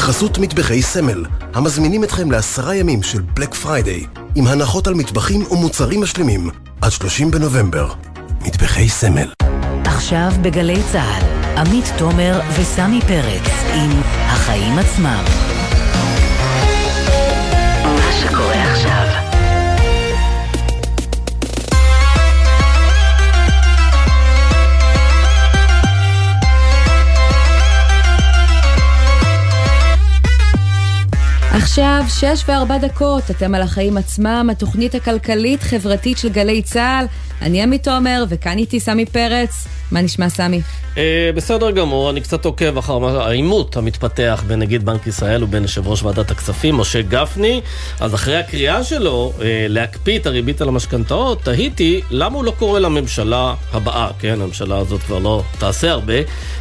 בחסות מטבחי סמל, המזמינים אתכם לעשרה ימים של Black Friday, עם הנחות על מטבחים ומוצרים משלימים, עד 30 בנובמבר. מטבחי סמל. עכשיו בגלי צה"ל, עמית תומר וסמי פרץ עם החיים עצמם. מה שקורה עכשיו שש וארבע דקות, אתם על החיים עצמם, התוכנית הכלכלית-חברתית של גלי צה"ל. אני עמית תומר, וכאן איתי סמי פרץ. מה נשמע, סמי? אה, בסדר גמור, אני קצת עוקב אחר העימות המתפתח בין נגיד בנק ישראל ובין יושב ראש ועדת הכספים, משה גפני. אז אחרי הקריאה שלו אה, להקפיא את הריבית על המשכנתאות, תהיתי למה הוא לא קורא לממשלה הבאה, כן, הממשלה הזאת כבר לא תעשה הרבה,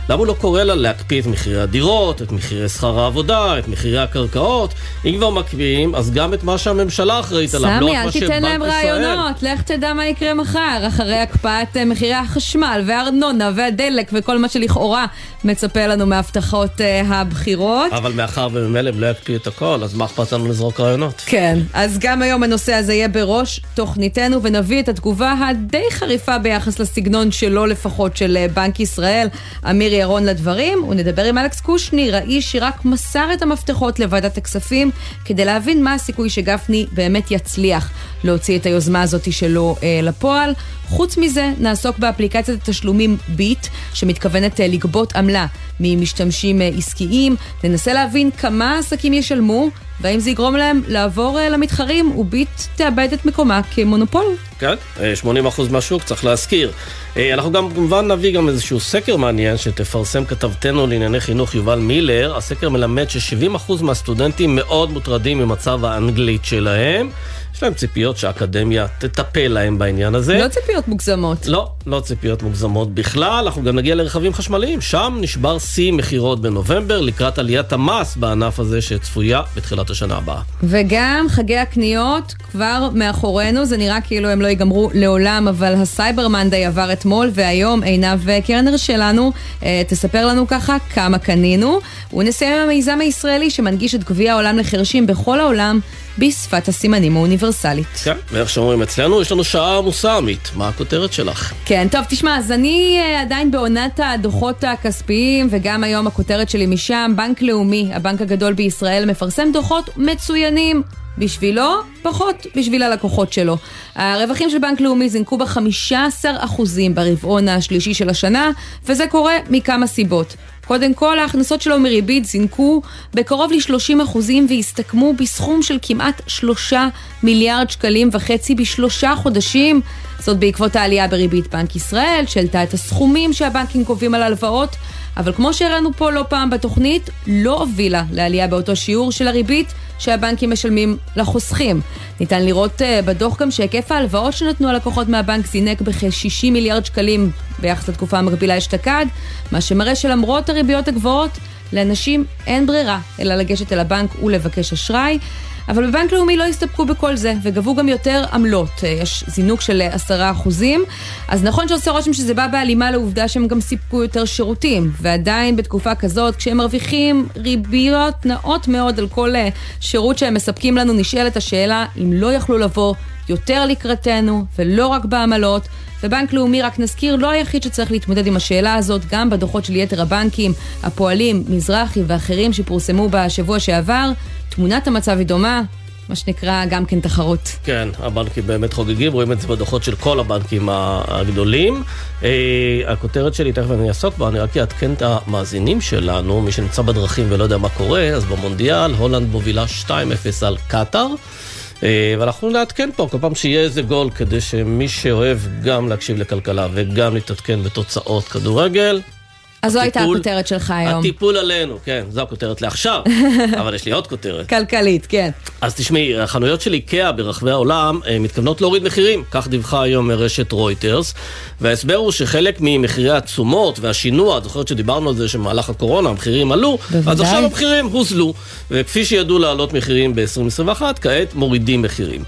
למה הוא לא קורא לה להקפיא את מחירי הדירות, את מחירי שכר העבודה, את מחירי הקרקעות? אם כבר מקפיאים, אז גם את מה שהממשלה אחראית עליו, לא רק מה שבנק ישראל... סמי, אל תיתן להם רעיונות, לך תדע מה יקרה מחר, אחרי הקפאת אה, מחירי החשמל והארנונה והדלק וכל מה שלכאורה מצפה לנו מהבטחות uh, הבחירות. אבל מאחר וממילא הם לא יקפיאו את הכל, אז מה אכפת לנו לזרוק רעיונות? כן, אז גם היום הנושא הזה יהיה בראש תוכניתנו, ונביא את התגובה הדי חריפה ביחס לסגנון שלו לפחות, של uh, בנק ישראל, אמיר ירון לדברים, ונדבר עם אלכס קושניר, האיש שרק מסר את המפתחות לוועדת הכספים, כדי להבין מה הסיכוי שגפני באמת יצליח להוציא את היוזמה הזאת שלו uh, לפועל. חוץ מזה, נעסוק באפליקציית התשלומים ביט, שמתכוונת אה, לגבות עמלה ממשתמשים אה, עסקיים. ננסה להבין כמה עסקים ישלמו, והאם זה יגרום להם לעבור אה, למתחרים, וביט תאבד את מקומה כמונופול. כן, 80% מהשוק, צריך להזכיר. אנחנו גם כמובן נביא גם איזשהו סקר מעניין שתפרסם כתבתנו לענייני חינוך יובל מילר. הסקר מלמד ש-70% מהסטודנטים מאוד מוטרדים ממצב האנגלית שלהם. יש להם ציפיות שהאקדמיה תטפל להם בעניין הזה. לא ציפיות מוגזמות. לא, לא ציפיות מוגזמות בכלל. אנחנו גם נגיע לרכבים חשמליים. שם נשבר שיא מכירות בנובמבר לקראת עליית המס בענף הזה שצפויה בתחילת השנה הבאה. וגם חגי הקניות כבר מאחורינו. זה נראה כאילו הם לא ייגמרו לעולם, אבל ה Cyber Monday עבר אתמול, והיום עינב קרנר שלנו אה, תספר לנו ככה כמה קנינו. ונסיים עם המיזם הישראלי שמנגיש את גביע העולם לחרשים בכל העולם. בשפת הסימנים האוניברסלית. כן, ואיך שאומרים אצלנו, יש לנו שעה עמוסה, עמית. מה הכותרת שלך? כן, טוב, תשמע, אז אני אה, עדיין בעונת הדוחות הכספיים, וגם היום הכותרת שלי משם, בנק לאומי, הבנק הגדול בישראל, מפרסם דוחות מצוינים. בשבילו, פחות בשביל הלקוחות שלו. הרווחים של בנק לאומי זינקו ב-15% ברבעון השלישי של השנה, וזה קורה מכמה סיבות. קודם כל, ההכנסות שלו מריבית זינקו בקרוב ל-30% והסתכמו בסכום של כמעט 3 מיליארד שקלים וחצי בשלושה חודשים. זאת בעקבות העלייה בריבית בנק ישראל, שהעלתה את הסכומים שהבנקים קובעים על הלוואות, אבל כמו שהראינו פה לא פעם בתוכנית, לא הובילה לעלייה באותו שיעור של הריבית שהבנקים משלמים לחוסכים. ניתן לראות uh, בדוח גם שהיקף ההלוואות שנתנו הלקוחות מהבנק זינק בכ-60 מיליארד שקלים ביחס לתקופה המקבילה אשתקד, מה שמראה שלמרות הריביות הגבוהות, לאנשים אין ברירה אלא לגשת אל הבנק ולבקש אשראי. אבל בבנק לאומי לא הסתפקו בכל זה, וגבו גם יותר עמלות. אה, יש זינוק של אה, עשרה אחוזים. אז נכון שעושה רושם שזה בא בהלימה לעובדה שהם גם סיפקו יותר שירותים. ועדיין בתקופה כזאת, כשהם מרוויחים ריביות נאות מאוד על כל אה, שירות שהם מספקים לנו, נשאלת השאלה אם לא יכלו לבוא יותר לקראתנו, ולא רק בעמלות. ובנק לאומי, רק נזכיר, לא היחיד שצריך להתמודד עם השאלה הזאת, גם בדוחות של יתר הבנקים, הפועלים, מזרחי ואחרים שפורסמו בשבוע שעבר, תמונת המצב היא דומה, מה שנקרא גם כן תחרות. כן, הבנקים באמת חוגגים, רואים את זה בדוחות של כל הבנקים הגדולים. אה, הכותרת שלי, תכף אני אעסוק בה, אני רק אעדכן את המאזינים שלנו, מי שנמצא בדרכים ולא יודע מה קורה, אז במונדיאל, הולנד מובילה 2-0 על קטאר. אה, ואנחנו נעדכן פה כל פעם שיהיה איזה גול, כדי שמי שאוהב גם להקשיב לכלכלה וגם להתעדכן בתוצאות כדורגל, אז זו הייתה הכותרת שלך היום. הטיפול עלינו, כן, זו הכותרת לעכשיו, אבל יש לי עוד כותרת. כלכלית, כן. אז תשמעי, החנויות של איקאה ברחבי העולם אה, מתכוונות להוריד מחירים, כך דיווחה היום רשת רויטרס, וההסבר הוא שחלק ממחירי התשומות והשינוע, את זוכרת שדיברנו על זה שמהלך הקורונה המחירים עלו, בוודאי. אז עכשיו המחירים הוזלו, וכפי שידעו להעלות מחירים ב-2021, כעת מורידים מחירים.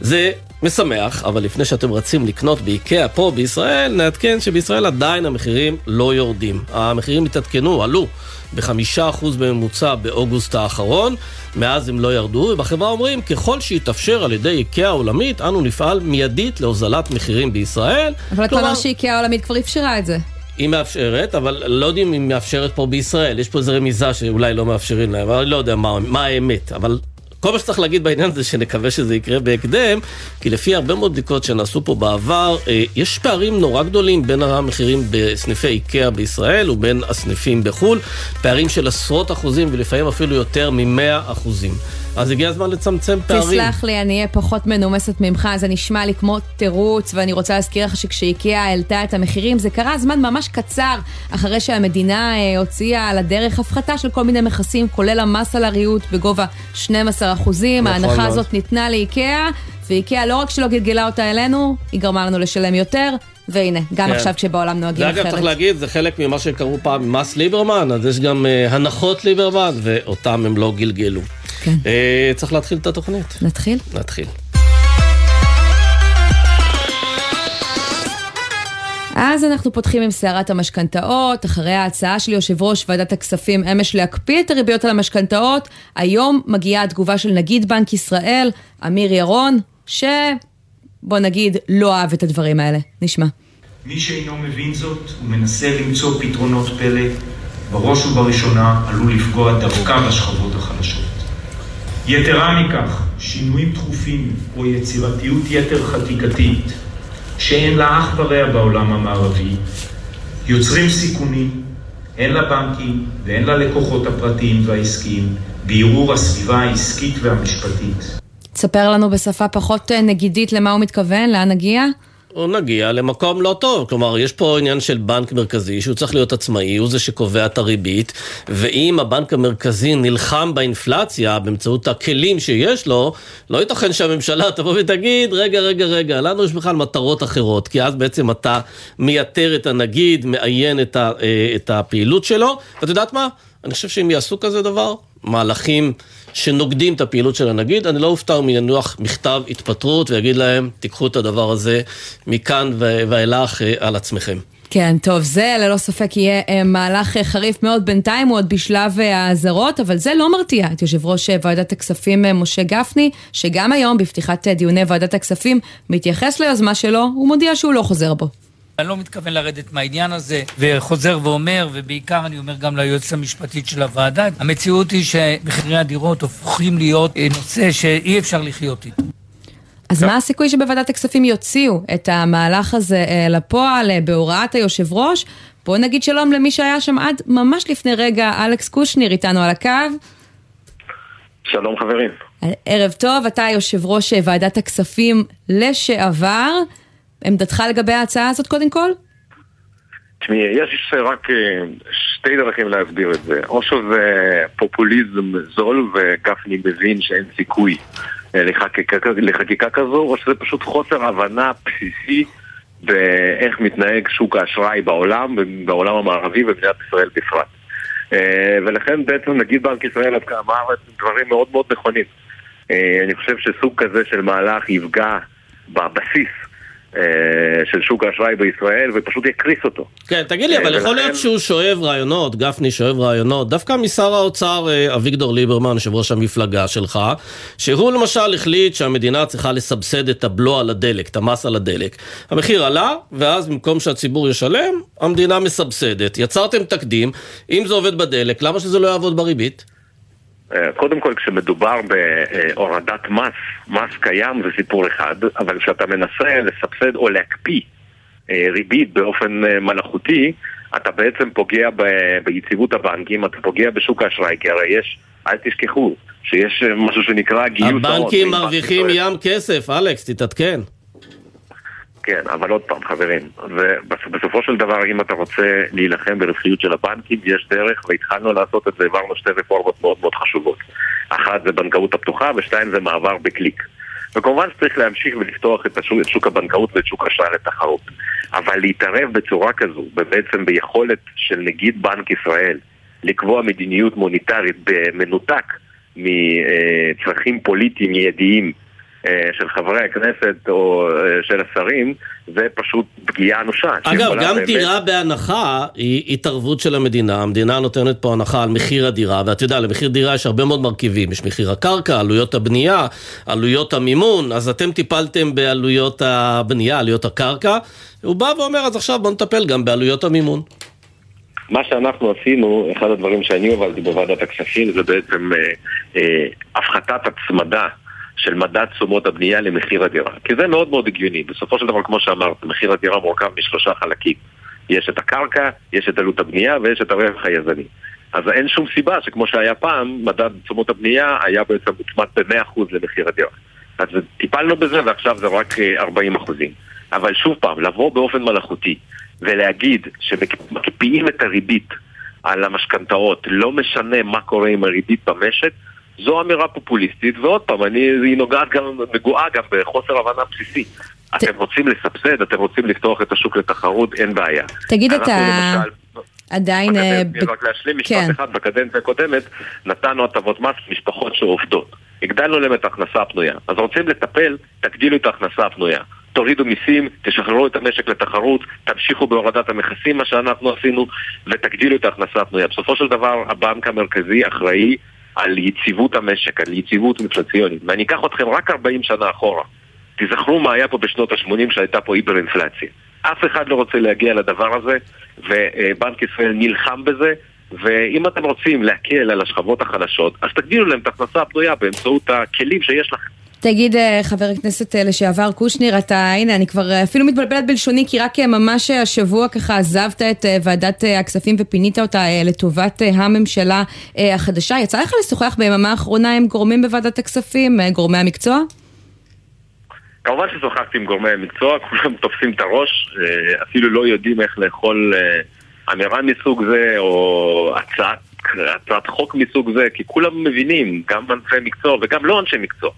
זה משמח, אבל לפני שאתם רצים לקנות באיקאה פה בישראל, נעדכן שבישראל עדיין המחירים לא יורדים. המחירים התעדכנו, עלו בחמישה אחוז בממוצע באוגוסט האחרון, מאז הם לא ירדו, ובחברה אומרים, ככל שיתאפשר על ידי איקאה העולמית, אנו נפעל מיידית להוזלת מחירים בישראל. אבל אתה אומר שאיקאה העולמית כבר אפשרה את זה. היא מאפשרת, אבל לא יודעים אם היא מאפשרת פה בישראל. יש פה איזו רמיזה שאולי לא מאפשרים להם, אבל אני לא יודע מה, מה האמת. אבל כל מה שצריך להגיד בעניין זה שנקווה שזה יקרה בהקדם, כי לפי הרבה מאוד בדיקות שנעשו פה בעבר, אה, יש פערים נורא גדולים בין המחירים בסניפי איקאה בישראל ובין הסניפים בחו"ל, פערים של עשרות אחוזים ולפעמים אפילו יותר ממאה אחוזים. אז הגיע הזמן לצמצם פערים. תסלח לי, אני אהיה פחות מנומסת ממך, זה נשמע לי כמו תירוץ, ואני רוצה להזכיר לך שכשאיקאה העלתה את המחירים, זה קרה זמן ממש קצר אחרי שהמדינה אה, הוציאה על הדרך הפחתה של כל מיני מכסים, כולל המס על הריהוט בגובה 12 אחוזים. נכון ההנחה הזאת ניתנה לאיקאה, ואיקאה לא רק שלא גלגלה אותה אלינו, היא גרמה לנו לשלם יותר. והנה, גם כן. עכשיו כשבעולם נוהגים אחרת. ואגב, צריך להגיד, זה חלק ממה שקראו פעם מס ליברמן, אז יש גם uh, הנחות ליברמן, ואותם הם לא גלגלו. כן. אה, צריך להתחיל את התוכנית. נתחיל? נתחיל. אז אנחנו פותחים עם סערת המשכנתאות, אחרי ההצעה של יושב ראש ועדת הכספים אמש להקפיא את הריביות על המשכנתאות, היום מגיעה התגובה של נגיד בנק ישראל, אמיר ירון, ש... בוא נגיד, לא אהב את הדברים האלה. נשמע. מי שאינו מבין זאת ומנסה למצוא פתרונות פלא, בראש ובראשונה עלול לפגוע דווקא בשכבות החלשות. יתרה מכך, שינויים תכופים או יצירתיות יתר חקיקתית שאין לה אח ורע בעולם המערבי יוצרים סיכונים הן לבנקים והן ללקוחות הפרטיים והעסקיים בערעור הסביבה העסקית והמשפטית. תספר לנו בשפה פחות אה, נגידית למה הוא מתכוון, לאן נגיע? או נגיע למקום לא טוב. כלומר, יש פה עניין של בנק מרכזי שהוא צריך להיות עצמאי, הוא זה שקובע את הריבית, ואם הבנק המרכזי נלחם באינפלציה באמצעות הכלים שיש לו, לא ייתכן שהממשלה תבוא ותגיד, רגע, רגע, רגע, לנו יש בכלל מטרות אחרות, כי אז בעצם אתה מייתר את הנגיד, מאיין את, ה, אה, את הפעילות שלו. ואת יודעת מה? אני חושב שאם יעשו כזה דבר, מהלכים שנוגדים את הפעילות של הנגיד, אני לא אופתע אם ינוח מכתב התפטרות ויגיד להם, תיקחו את הדבר הזה מכאן ואילך אה, על עצמכם. כן, טוב, זה ללא ספק יהיה אה, מהלך אה, חריף מאוד בינתיים, הוא עוד בשלב האזהרות, אבל זה לא מרתיע את יושב ראש ועדת הכספים משה גפני, שגם היום בפתיחת דיוני ועדת הכספים מתייחס ליוזמה שלו, הוא מודיע שהוא לא חוזר בו. אני לא מתכוון לרדת מהעניין הזה, וחוזר ואומר, ובעיקר אני אומר גם ליועצת המשפטית של הוועדה, המציאות היא שמחירי הדירות הופכים להיות אה, נושא שאי אפשר לחיות איתו. אז מה הסיכוי שבוועדת הכספים יוציאו את המהלך הזה אה, לפועל אה, בהוראת היושב ראש? בואו נגיד שלום למי שהיה שם עד ממש לפני רגע, אלכס קושניר איתנו על הקו. שלום חברים. ערב טוב, אתה יושב ראש ועדת הכספים לשעבר. עמדתך לגבי ההצעה הזאת קודם כל? תשמעי, יש רק אה, שתי דרכים להסביר את זה. או שזה פופוליזם זול וגפני מבין שאין סיכוי אה, לחקיקה, לחקיקה כזו, או שזה פשוט חוסר הבנה בסיסי באיך מתנהג שוק האשראי בעולם, בעולם המערבי ובמדינת ישראל בפרט. אה, ולכן בעצם נגיד בנק ישראל כמה דברים מאוד מאוד נכונים. אני חושב שסוג כזה של מהלך יפגע בבסיס של שוק האשראי בישראל ופשוט יקריס אותו. כן, תגיד לי, אבל ולכן... יכול להיות שהוא שואב רעיונות, גפני שואב רעיונות, דווקא משר האוצר אה, אביגדור ליברמן, יושב ראש המפלגה שלך, שהוא למשל החליט שהמדינה צריכה לסבסד את הבלו על הדלק, את המס על הדלק. המחיר עלה, ואז במקום שהציבור ישלם, המדינה מסבסדת. יצרתם תקדים, אם זה עובד בדלק, למה שזה לא יעבוד בריבית? אה, קודם כל, כשמדובר בהורדת מס, מס קיים זה סיפור אחד, אבל כשאתה מנסה לסבסד או להקפיא אה, ריבית באופן אה, מלאכותי, אתה בעצם פוגע ב- ביציבות הבנקים, אתה פוגע בשוק האשראי, כי הרי יש, אל תשכחו, שיש משהו שנקרא גיוס. הבנקים מרוויחים ים כסף, אלכס, תתעדכן. כן, אבל עוד פעם, חברים, ובסופו של דבר, אם אתה רוצה להילחם ברווחיות של הבנקים, יש דרך, והתחלנו לעשות את זה, העברנו שתי רפורמות מאוד מאוד חשובות. אחת זה בנקאות הפתוחה, ושתיים זה מעבר בקליק. וכמובן שצריך להמשיך ולפתוח את, השוק, את שוק הבנקאות ואת שוק האשראי לתחרות. אבל להתערב בצורה כזו, ובעצם ביכולת של נגיד בנק ישראל לקבוע מדיניות מוניטרית במנותק מצרכים פוליטיים מיידיים אה, של חברי הכנסת או אה, של השרים, זה פשוט פגיעה אנושה. אגב, גם באמת- דירה בהנחה היא התערבות של המדינה. המדינה נותנת פה הנחה על מחיר הדירה, ואתה יודע, למחיר דירה יש הרבה מאוד מרכיבים. יש מחיר הקרקע, עלויות הבנייה, עלויות המימון, אז אתם טיפלתם בעלויות הבנייה, עלויות הקרקע. הוא בא ואומר, אז עכשיו בוא נטפל גם בעלויות המימון. מה שאנחנו עשינו, אחד הדברים שאני הובלתי בוועדת הכספים זה בעצם אה, אה, הפחתת הצמדה של מדד תשומות הבנייה למחיר הדירה. כי זה מאוד מאוד הגיוני. בסופו של דבר, כמו שאמרת, מחיר הדירה מורכב משלושה חלקים. יש את הקרקע, יש את עלות הבנייה ויש את הרווח היזמי. אז אין שום סיבה שכמו שהיה פעם, מדד תשומות הבנייה היה בעצם מוצמד ב-100% למחיר הדירה. אז טיפלנו בזה ועכשיו זה רק אה, 40 אחוזים. אבל שוב פעם, לבוא באופן מלאכותי ולהגיד שמקפיאים את הריבית על המשכנתאות, לא משנה מה קורה עם הריבית במשק, זו אמירה פופוליסטית, ועוד פעם, אני, היא נוגעת גם, נגועה גם בחוסר הבנה בסיסי. אתם רוצים לסבסד, אתם רוצים לפתוח את השוק לתחרות, אין בעיה. תגיד, אתה למשל, עדיין... אה, בקדנציה, ב- רק להשלים משפט כן. אחד, בקדנציה הקודמת נתנו הטבות מס למשפחות שעובדות. הגדלנו להם את ההכנסה הפנויה. אז רוצים לטפל, תגדילו את ההכנסה הפנויה. תורידו מיסים, תשחררו את המשק לתחרות, תמשיכו בהורדת המכסים, מה שאנחנו עשינו, ותגדילו את ההכנסה הפנויה. בסופו של דבר, הבנק המרכזי אחראי על יציבות המשק, על יציבות אינפלציונית. ואני אקח אתכם רק 40 שנה אחורה. תזכרו מה היה פה בשנות ה-80 שהייתה פה היפר-אינפלציה. אף אחד לא רוצה להגיע לדבר הזה, ובנק ישראל נלחם בזה, ואם אתם רוצים להקל על השכבות החלשות, אז תגדילו להם את ההכנסה הפנויה באמצעות הכלים שיש לכם. תגיד, אה, חבר הכנסת אה, לשעבר קושניר, אתה, הנה, אני כבר אה, אפילו מתבלבלת בלשוני, כי רק ממש השבוע ככה עזבת את ועדת הכספים ופינית אותה לטובת הממשלה החדשה. יצא לך לשוחח ביממה האחרונה עם גורמים בוועדת הכספים, גורמי המקצוע? כמובן ששוחחתי עם גורמי המקצוע, כולם תופסים את הראש, אפילו לא יודעים איך לאכול אמירה מסוג זה, או הצעת, הצעת חוק מסוג זה, כי כולם מבינים, גם אנשי מקצוע וגם לא אנשי מקצוע,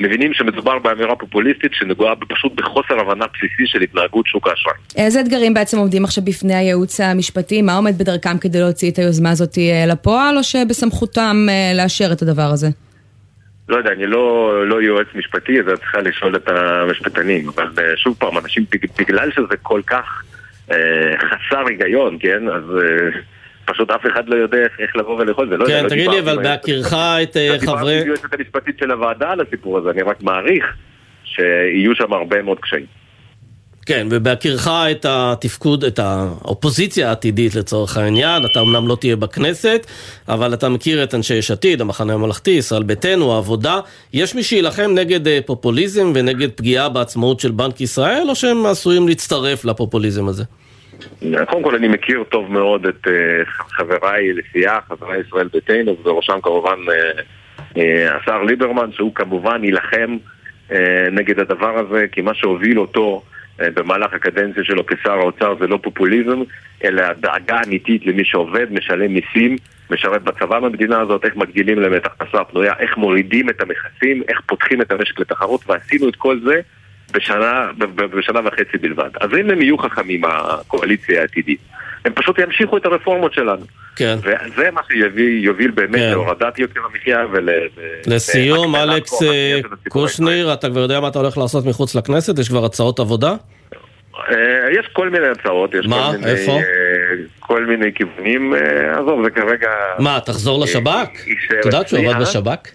מבינים שמדובר באמירה פופוליסטית שנגועה פשוט בחוסר הבנה בסיסי של התנהגות שוק האשראי. איזה אתגרים בעצם עומדים עכשיו בפני הייעוץ המשפטי? מה עומד בדרכם כדי להוציא את היוזמה הזאת אה, לפועל, או שבסמכותם אה, לאשר את הדבר הזה? לא יודע, אני לא, לא יועץ משפטי, אז את צריכה לשאול את המשפטנים. אבל אה, שוב פעם, אנשים, בג- בגלל שזה כל כך אה, חסר היגיון, כן? אז אה, פשוט אף אחד לא יודע איך, לבוא ולאכול. זה לא יודע, כן, לא תגיד לי, אבל בהכירך. את אה, לא דיברתי חברי... עם היועצת המשפטית של הוועדה על הסיפור הזה, אני רק מעריך שיהיו שם הרבה מאוד קשיים. כן, ובהכירך את התפקוד, את האופוזיציה העתידית לצורך העניין, אתה אמנם לא תהיה בכנסת, אבל אתה מכיר את אנשי יש עתיד, המחנה הממלכתי, ישראל ביתנו, העבודה. יש מי שיילחם נגד אה, פופוליזם ונגד פגיעה בעצמאות של בנק ישראל, או שהם עשויים להצטרף לפופוליזם הזה? קודם כל אני מכיר טוב מאוד את אה, חבריי לסיעה, חבריי ישראל ביתנו, ובראשם כמובן אה, אה, השר ליברמן, שהוא כמובן יילחם נגד הדבר הזה, כי מה שהוביל אותו במהלך הקדנציה שלו כשר האוצר זה לא פופוליזם, אלא דאגה אמיתית למי שעובד, משלם מיסים, משרת בצבא במדינה הזאת, איך מגדילים להם את ההכנסה הפנויה, איך מורידים את המכסים, איך פותחים את המשק לתחרות, ועשינו את כל זה בשנה, בשנה וחצי בלבד. אז אם הם יהיו חכמים, הקואליציה העתידית, הם פשוט ימשיכו את הרפורמות שלנו. כן. וזה מה שיוביל באמת כן. להורדת יוקר המחיה ול... לסיום, אלכס אה, קושניר, אתה כבר יודע מה אתה הולך לעשות מחוץ לכנסת? יש כבר הצעות עבודה? אה, יש כל מיני הצעות, יש מה? כל מיני... איפה? אה, כל מיני כיוונים, עזוב, זה כרגע... מה, תחזור לשב"כ? את יודעת שהוא עבד? בשב"כ?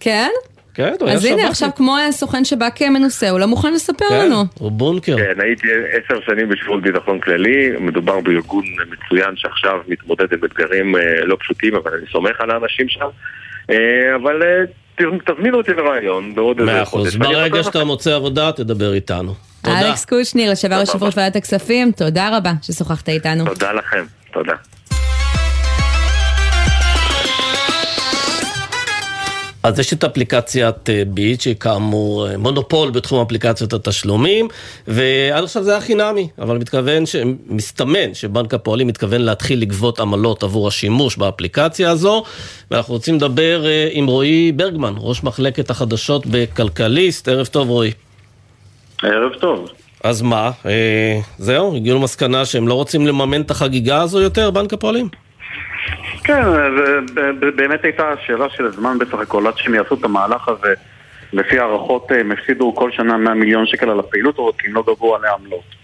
כן? כן, הוא היה אז הנה, שב"כ. עכשיו כמו אה, סוכן שב"כ מנוסה, הוא לא מוכן לספר כן, לנו. הוא בונקר. כן, הייתי עשר שנים בשירות ביטחון כללי, מדובר בארגון מצוין שעכשיו מתמודד עם אתגרים אה, לא פשוטים, אבל אני סומך על האנשים שם. אה, אבל אה, תזמינו אותי לרעיון בעוד איזה מאה חודש. אחוז. ואני ברגע שאתה. מוצא עבודה, תדבר איתנו. תודה. אלכס קושניר, לשעבר יושב ראש. ועדת הכספים, תודה רבה ששוחחת איתנו. תודה לכם, תודה. אז יש את אפליקציית אה, ביט, שהיא כאמור אה, מונופול בתחום אפליקציות התשלומים, ועד עכשיו זה היה חינמי, אבל מתכוון, ש... מסתמן שבנק הפועלים מתכוון להתחיל לגבות עמלות עבור השימוש באפליקציה הזו, ואנחנו רוצים לדבר אה, עם רועי ברגמן, ראש מחלקת החדשות בכלכליסט. ערב טוב רועי. ערב טוב. אז מה, אה, זהו, הגיעו למסקנה שהם לא רוצים לממן את החגיגה הזו יותר, בנק הפועלים? כן, באמת הייתה שאלה של זמן בסך הכל עד שהם יעשו את המהלך הזה לפי הערכות הם הפסידו כל שנה 100 מיליון שקל על הפעילות הזאת, כי הם לא גבו עליה עמלות.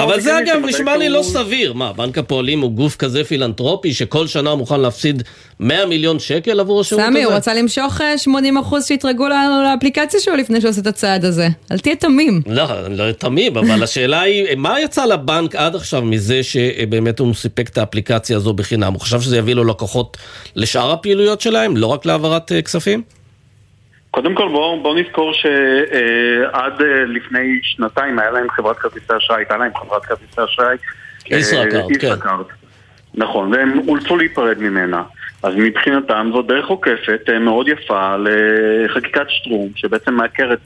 אבל זה אגב נשמע לי לא סביר. מה, בנק הפועלים הוא גוף כזה פילנטרופי שכל שנה מוכן להפסיד 100 מיליון שקל עבור השירות הזה? סמי, הוא רצה למשוך 80 אחוז שהתרגלו לאפליקציה שלו לפני שהוא עושה את הצעד הזה. אל תהיה תמים. לא, לא תמים, אבל השאלה היא, מה יצא לבנק עד עכשיו מזה שבאמת הוא סיפק את האפליקציה הזו בחינם? הוא חשב שזה יביא לו לקוחות לשאר הפעילויות שלהם, לא רק להעברת אה, כספים? קודם כל בואו בוא נזכור שעד אה, לפני שנתיים היה להם חברת כרטיסי אשראי, הייתה להם חברת כרטיסי אשראי. ישראכרט, כן. נכון, והם אולצו להיפרד ממנה. אז מבחינתם זו דרך עוקפת אה, מאוד יפה לחקיקת שטרום, שבעצם מעקרת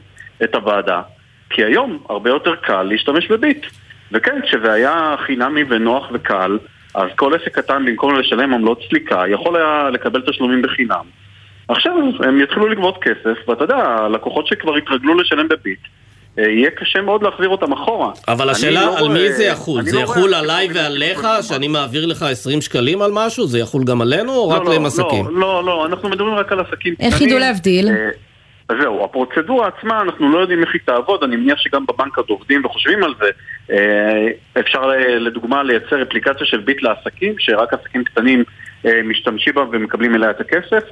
את הוועדה. כי היום הרבה יותר קל להשתמש בביט. וכן, כשזה היה חינמי ונוח וקל, אז כל עסק קטן במקום לשלם עמלות סליקה יכול היה לקבל תשלומים בחינם. עכשיו הם יתחילו לגבות כסף, ואתה יודע, הלקוחות שכבר התרגלו לשלם בביט, אה, יהיה קשה מאוד להחזיר אותם אחורה. אבל השאלה לא על מי זה יחול? זה לא יחול עליי ועליך, שאני מעביר לך 20 שקלים על משהו? זה יחול גם עלינו או לא, רק לא, להם עסקים? לא, לא, לא, אנחנו מדברים רק על עסקים איך ידעו להבדיל? אה, זהו, הפרוצדורה עצמה, אנחנו לא יודעים איך היא תעבוד, אני מניח שגם בבנק עוד עובדים וחושבים על זה. אה, אפשר לדוגמה לייצר אפליקציה של ביט לעסקים, שרק עסקים קטנים משתמשים בה ומקבלים אליה את הכסף,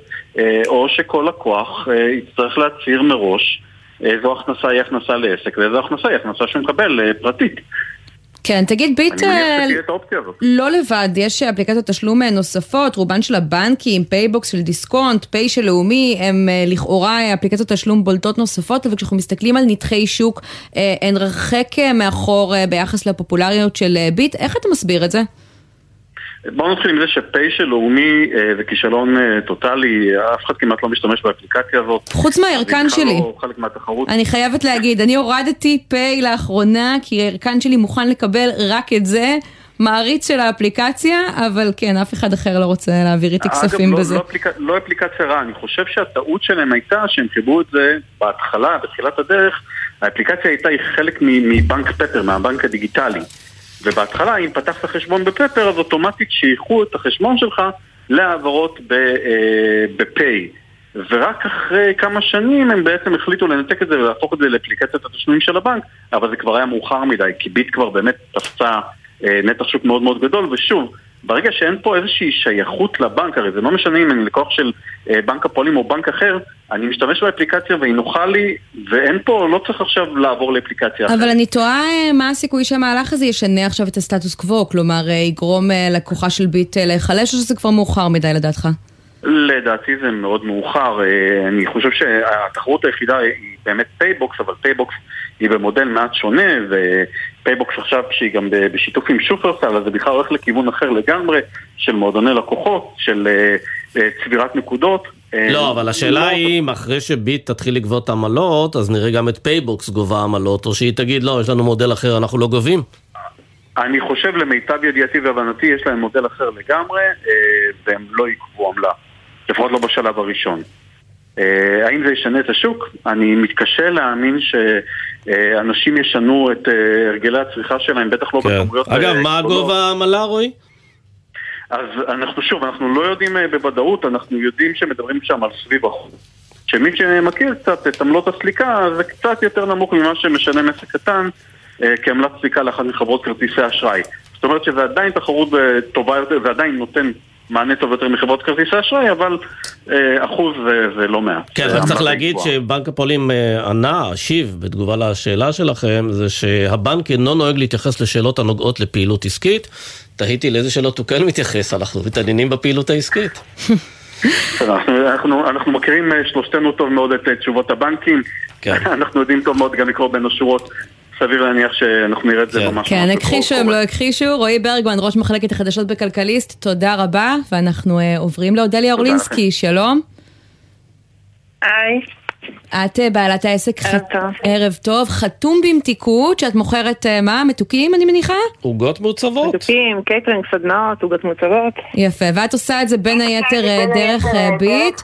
או שכל לקוח יצטרך להצהיר מראש איזו הכנסה היא הכנסה לעסק ואיזו הכנסה היא הכנסה שהוא מקבל אה, פרטית. כן, תגיד ביט, לא לבד, יש אפליקציות תשלום אה, נוספות, רובן של הבנקים, פייבוקס של דיסקונט, פיי של לאומי, הם אה, לכאורה אפליקציות תשלום בולטות נוספות, אבל כשאנחנו מסתכלים על נתחי שוק, הן רחק מאחור ביחס לפופולריות של ביט, איך אתה מסביר את זה? בואו נתחיל עם זה שפיי של לאומי אה, זה כישלון אה, טוטאלי, אף אחד כמעט לא משתמש באפליקציה הזאת. חוץ מהערכן שלי. לא חלק מהתחרות. אני חייבת להגיד, אני הורדתי פיי לאחרונה, כי הערכן שלי מוכן לקבל רק את זה. מעריץ של האפליקציה, אבל כן, אף אחד אחר לא רוצה להעביר איתי כספים אגב, לא, בזה. אגב, לא, אפליק... לא אפליקציה רעה, אני חושב שהטעות שלהם הייתה שהם חיברו את זה בהתחלה, בתחילת הדרך, האפליקציה הייתה חלק מבנק פפר, מהבנק הדיגיטלי. ובהתחלה, אם פתחת חשבון בפפר, אז אוטומטית שייכו את החשבון שלך להעברות אה, בפיי. ורק אחרי כמה שנים הם בעצם החליטו לנתק את זה ולהפוך את זה לאפליקציית התשלומים של הבנק, אבל זה כבר היה מאוחר מדי, כי ביט כבר באמת תפסה אה, נתח שוק מאוד מאוד גדול, ושוב, ברגע שאין פה איזושהי שייכות לבנק, הרי זה לא משנה אם אני לקוח של אה, בנק הפועלים או בנק אחר, אני משתמש באפליקציה והיא נוחה לי, ואין פה, לא צריך עכשיו לעבור לאפליקציה אחרת. אבל אני תוהה אה, מה הסיכוי שהמהלך הזה ישנה עכשיו את הסטטוס קוו, כלומר אה, יגרום לכוחה של ביט להיחלש, או שזה כבר מאוחר מדי לדעתך? לדעתי זה מאוד מאוחר, אני חושב שהתחרות היחידה היא באמת פייבוקס, אבל פייבוקס היא במודל מעט שונה, ופייבוקס עכשיו שהיא גם בשיתוף עם שופרסל, אז זה בכלל הולך לכיוון אחר לגמרי, של מועדוני לקוחות, של אה, צבירת נקודות. לא, אבל השאלה לא... היא, אם אחרי שביט תתחיל לגבות עמלות, אז נראה גם את פייבוקס גובה עמלות, או שהיא תגיד, לא, יש לנו מודל אחר, אנחנו לא גובים. אני חושב, למיטב ידיעתי והבנתי, יש להם מודל אחר לגמרי, והם לא יגבו עמלה. לפחות לא בשלב הראשון. אה, האם זה ישנה את השוק? אני מתקשה להאמין שאנשים ישנו את אה, הרגלי הצריכה שלהם, בטח לא כן. בכמויות... אגב, מה גובה העמלה, רועי? אז אנחנו שוב, אנחנו לא יודעים אה, בוודאות, אנחנו יודעים שמדברים שם על סביב אחוז. שמי שמכיר קצת את עמלות הסליקה, זה קצת יותר נמוך ממה שמשלם עסק קטן כעמלת סליקה לאחת מחברות כרטיסי אשראי. זאת אומרת שזה עדיין תחרות טובה יותר, זה עדיין נותן מענה טוב יותר מחברות כרטיסי אשראי, אבל אה, אחוז זה, זה לא מעט. כן, רק צריך להגיד גבוה. שבנק הפועלים אה, ענה, השיב, בתגובה לשאלה שלכם, זה שהבנק אינו נוהג להתייחס לשאלות הנוגעות לפעילות עסקית. תהיתי לאיזה שאלות הוא כן מתייחס, אנחנו מתעניינים בפעילות העסקית. אנחנו, אנחנו, אנחנו מכירים אה, שלושתנו טוב מאוד את אה, תשובות הבנקים, כן. אנחנו יודעים טוב מאוד גם לקרוא בין השורות סביר להניח שאנחנו נראה את זה כן. ממש... כן, הכחישו, הם לא הכחישו. רועי ברגמן, ראש מחלקת החדשות בכלכליסט, תודה רבה, ואנחנו uh, עוברים לאודליה אורלינסקי, שלום. היי. את אה, בעלת העסק ערב טוב. ערב טוב, חתום במתיקות, שאת מוכרת אה, מה? מתוקים אני מניחה? עוגות מעוצבות. מתוקים, קייטרינג, סדנאות, עוגות מעוצבות. יפה, ואת עושה את זה בין היתר אה, דרך ביט.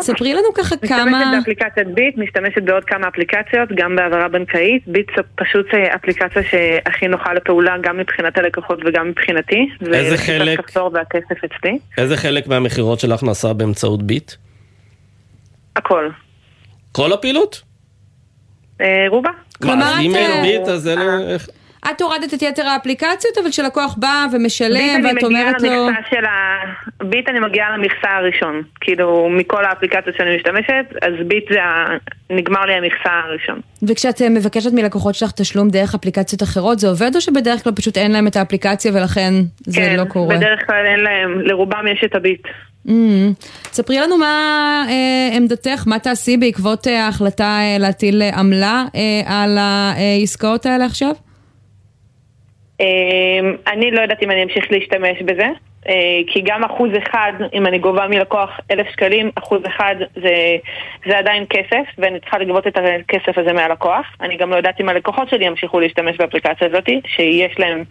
ספרי לנו ככה כמה... משתמשת באפליקציית ביט, משתמשת בעוד כמה אפליקציות, גם בהעברה בנקאית. ביט זה פשוט אפליקציה שהכי נוחה לפעולה גם מבחינת הלקוחות וגם מבחינתי. איזה חלק? והכסף אצלי. איזה חלק מהמכירות שלך נעשה באמצעות ביט? הכל. כל הפעילות? אה, רובה. כלומר, אם אין אה, ביט, אז אלה... איך- את הורדת את יתר האפליקציות, אבל כשלקוח בא ומשלם, ואת אומרת לו... ה... ביט אני מגיעה למכסה הראשון. כאילו, מכל האפליקציות שאני משתמשת, אז ביט זה ה... נגמר לי המכסה הראשון. וכשאת אה, מבקשת מלקוחות שלך תשלום דרך אפליקציות אחרות, זה עובד או שבדרך כלל פשוט אין להם את האפליקציה ולכן זה כן, לא קורה? בדרך כלל אין להם, לרובם יש את הביט. Mm. ספרי לנו מה אה, עמדתך, מה תעשי בעקבות אה, ההחלטה אה, להטיל אה, עמלה אה, על העסקאות האלה עכשיו? אמ, אני לא יודעת אם אני אמשיך להשתמש בזה, אה, כי גם אחוז אחד, אם אני גובה מלקוח אלף שקלים, אחוז אחד זה, זה עדיין כסף, ואני צריכה לגבות את הכסף הזה מהלקוח. אני גם לא יודעת אם הלקוחות שלי ימשיכו להשתמש באפליקציה הזאת, שיש להם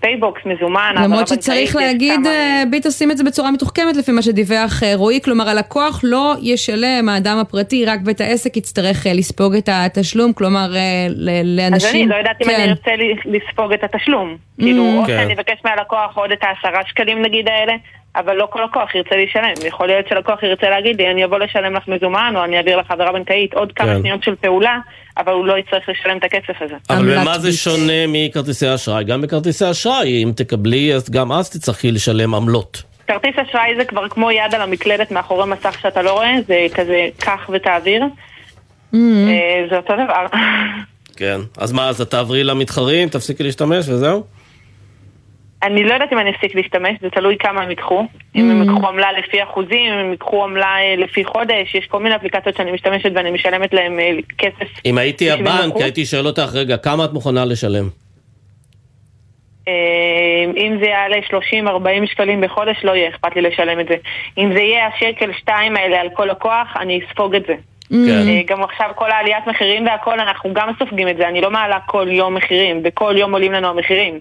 פייבוקס, מזומן, למרות שצריך להגיד, כמה- אה, ביט עושים את זה בצורה מתוחכמת לפי מה שדיווח אה, רועי, כלומר הלקוח לא ישלם, האדם הפרטי, רק בית העסק יצטרך אה, לספוג את התשלום, כלומר אה, ל- אז לאנשים... אני לא יודעת אם כן. אני ארצה לספוג את התשלום. כאילו, או כן. שאני אבקש מהלקוח עוד את העשרה שקלים נגיד האלה, אבל לא כל לקוח ירצה לשלם. יכול להיות שלקוח ירצה להגיד לי, אני אבוא לשלם לך מזומן, או אני אעביר לך העברה בנקאית, עוד כמה כן. שניות של פעולה, אבל הוא לא יצטרך לשלם את הכסף הזה. אבל במה זה. שונה מכרטיסי אשראי? גם בכרטיסי אשראי, אם תקבלי, אז גם אז תצטרכי לשלם עמלות. כרטיס אשראי זה כבר כמו יד על המקלדת מאחורי מסך שאתה לא רואה, זה כזה קח ותעביר. אה, זה אותו דבר. כן. אז מה, אז את תעברי למתחרים, תפסיקי להשתמש וזהו? אני לא יודעת אם אני אפסיק להשתמש, זה תלוי כמה הם ייקחו. אם הם ייקחו עמלה לפי אחוזים, אם הם ייקחו עמלה אה, לפי חודש, יש כל מיני אפליקציות שאני משתמשת ואני משלמת להם אה, כסף. אם הייתי הבנק. הייתי שואל אותך, רגע, כמה את מוכנה לשלם? אה, אם זה יעלה 30-40 שקלים בחודש, לא יהיה אכפת לי לשלם את זה. אם זה יהיה השקל שתיים האלה על כל לקוח, אני אספוג את זה. כן. אה, גם עכשיו כל העליית מחירים והכל, אנחנו גם סופגים את זה, אני לא מעלה כל יום מחירים, וכל יום עולים לנו המחירים.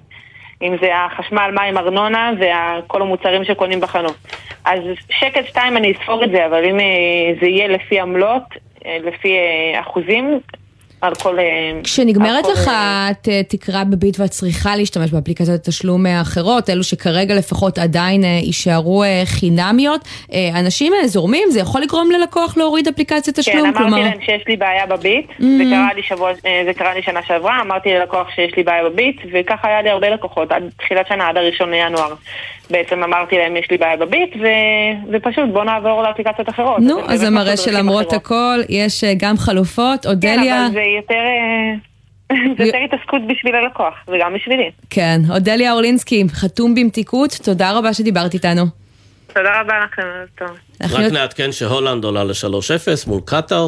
אם זה החשמל, מים, ארנונה וכל המוצרים שקונים בחנות. אז שקל שתיים אני אספוג את זה, אבל אם אה, זה יהיה לפי עמלות, אה, לפי אה, אחוזים, על כל... אה, כשנגמרת על כל, לך אה, את, אה, תקרה בביט ואת צריכה להשתמש באפליקציות התשלום האחרות, אלו שכרגע לפחות עדיין יישארו חינמיות, אנשים זורמים, זה יכול לגרום ללקוח להוריד אפליקציית כן, תשלום, אמרתי כלומר... להם שיש לי בעיה בביט, Mm. זה קרה לי שבוע, זה קרה לי שנה שעברה, אמרתי ללקוח שיש לי בעיה בביט, וככה היה לי הרבה לקוחות, עד תחילת שנה, עד הראשון לינואר. בעצם אמרתי להם יש לי בעיה בביט, ו... ופשוט בוא נעבור לאפליקציות אחרות. נו, אז זה מראה שלמרות. הכל, יש אה, גם חלופות. כן, אודליה, אבל זה יותר... אה, זה יותר התעסקות בשביל הלקוח, וגם בשבילי. כן, אודליה אורלינסקי, חתום במתיקות, תודה רבה שדיברת איתנו. תודה רבה לכם, טוב. רק נעדכן שהולנד עולה ל-3-0 מול קטאר.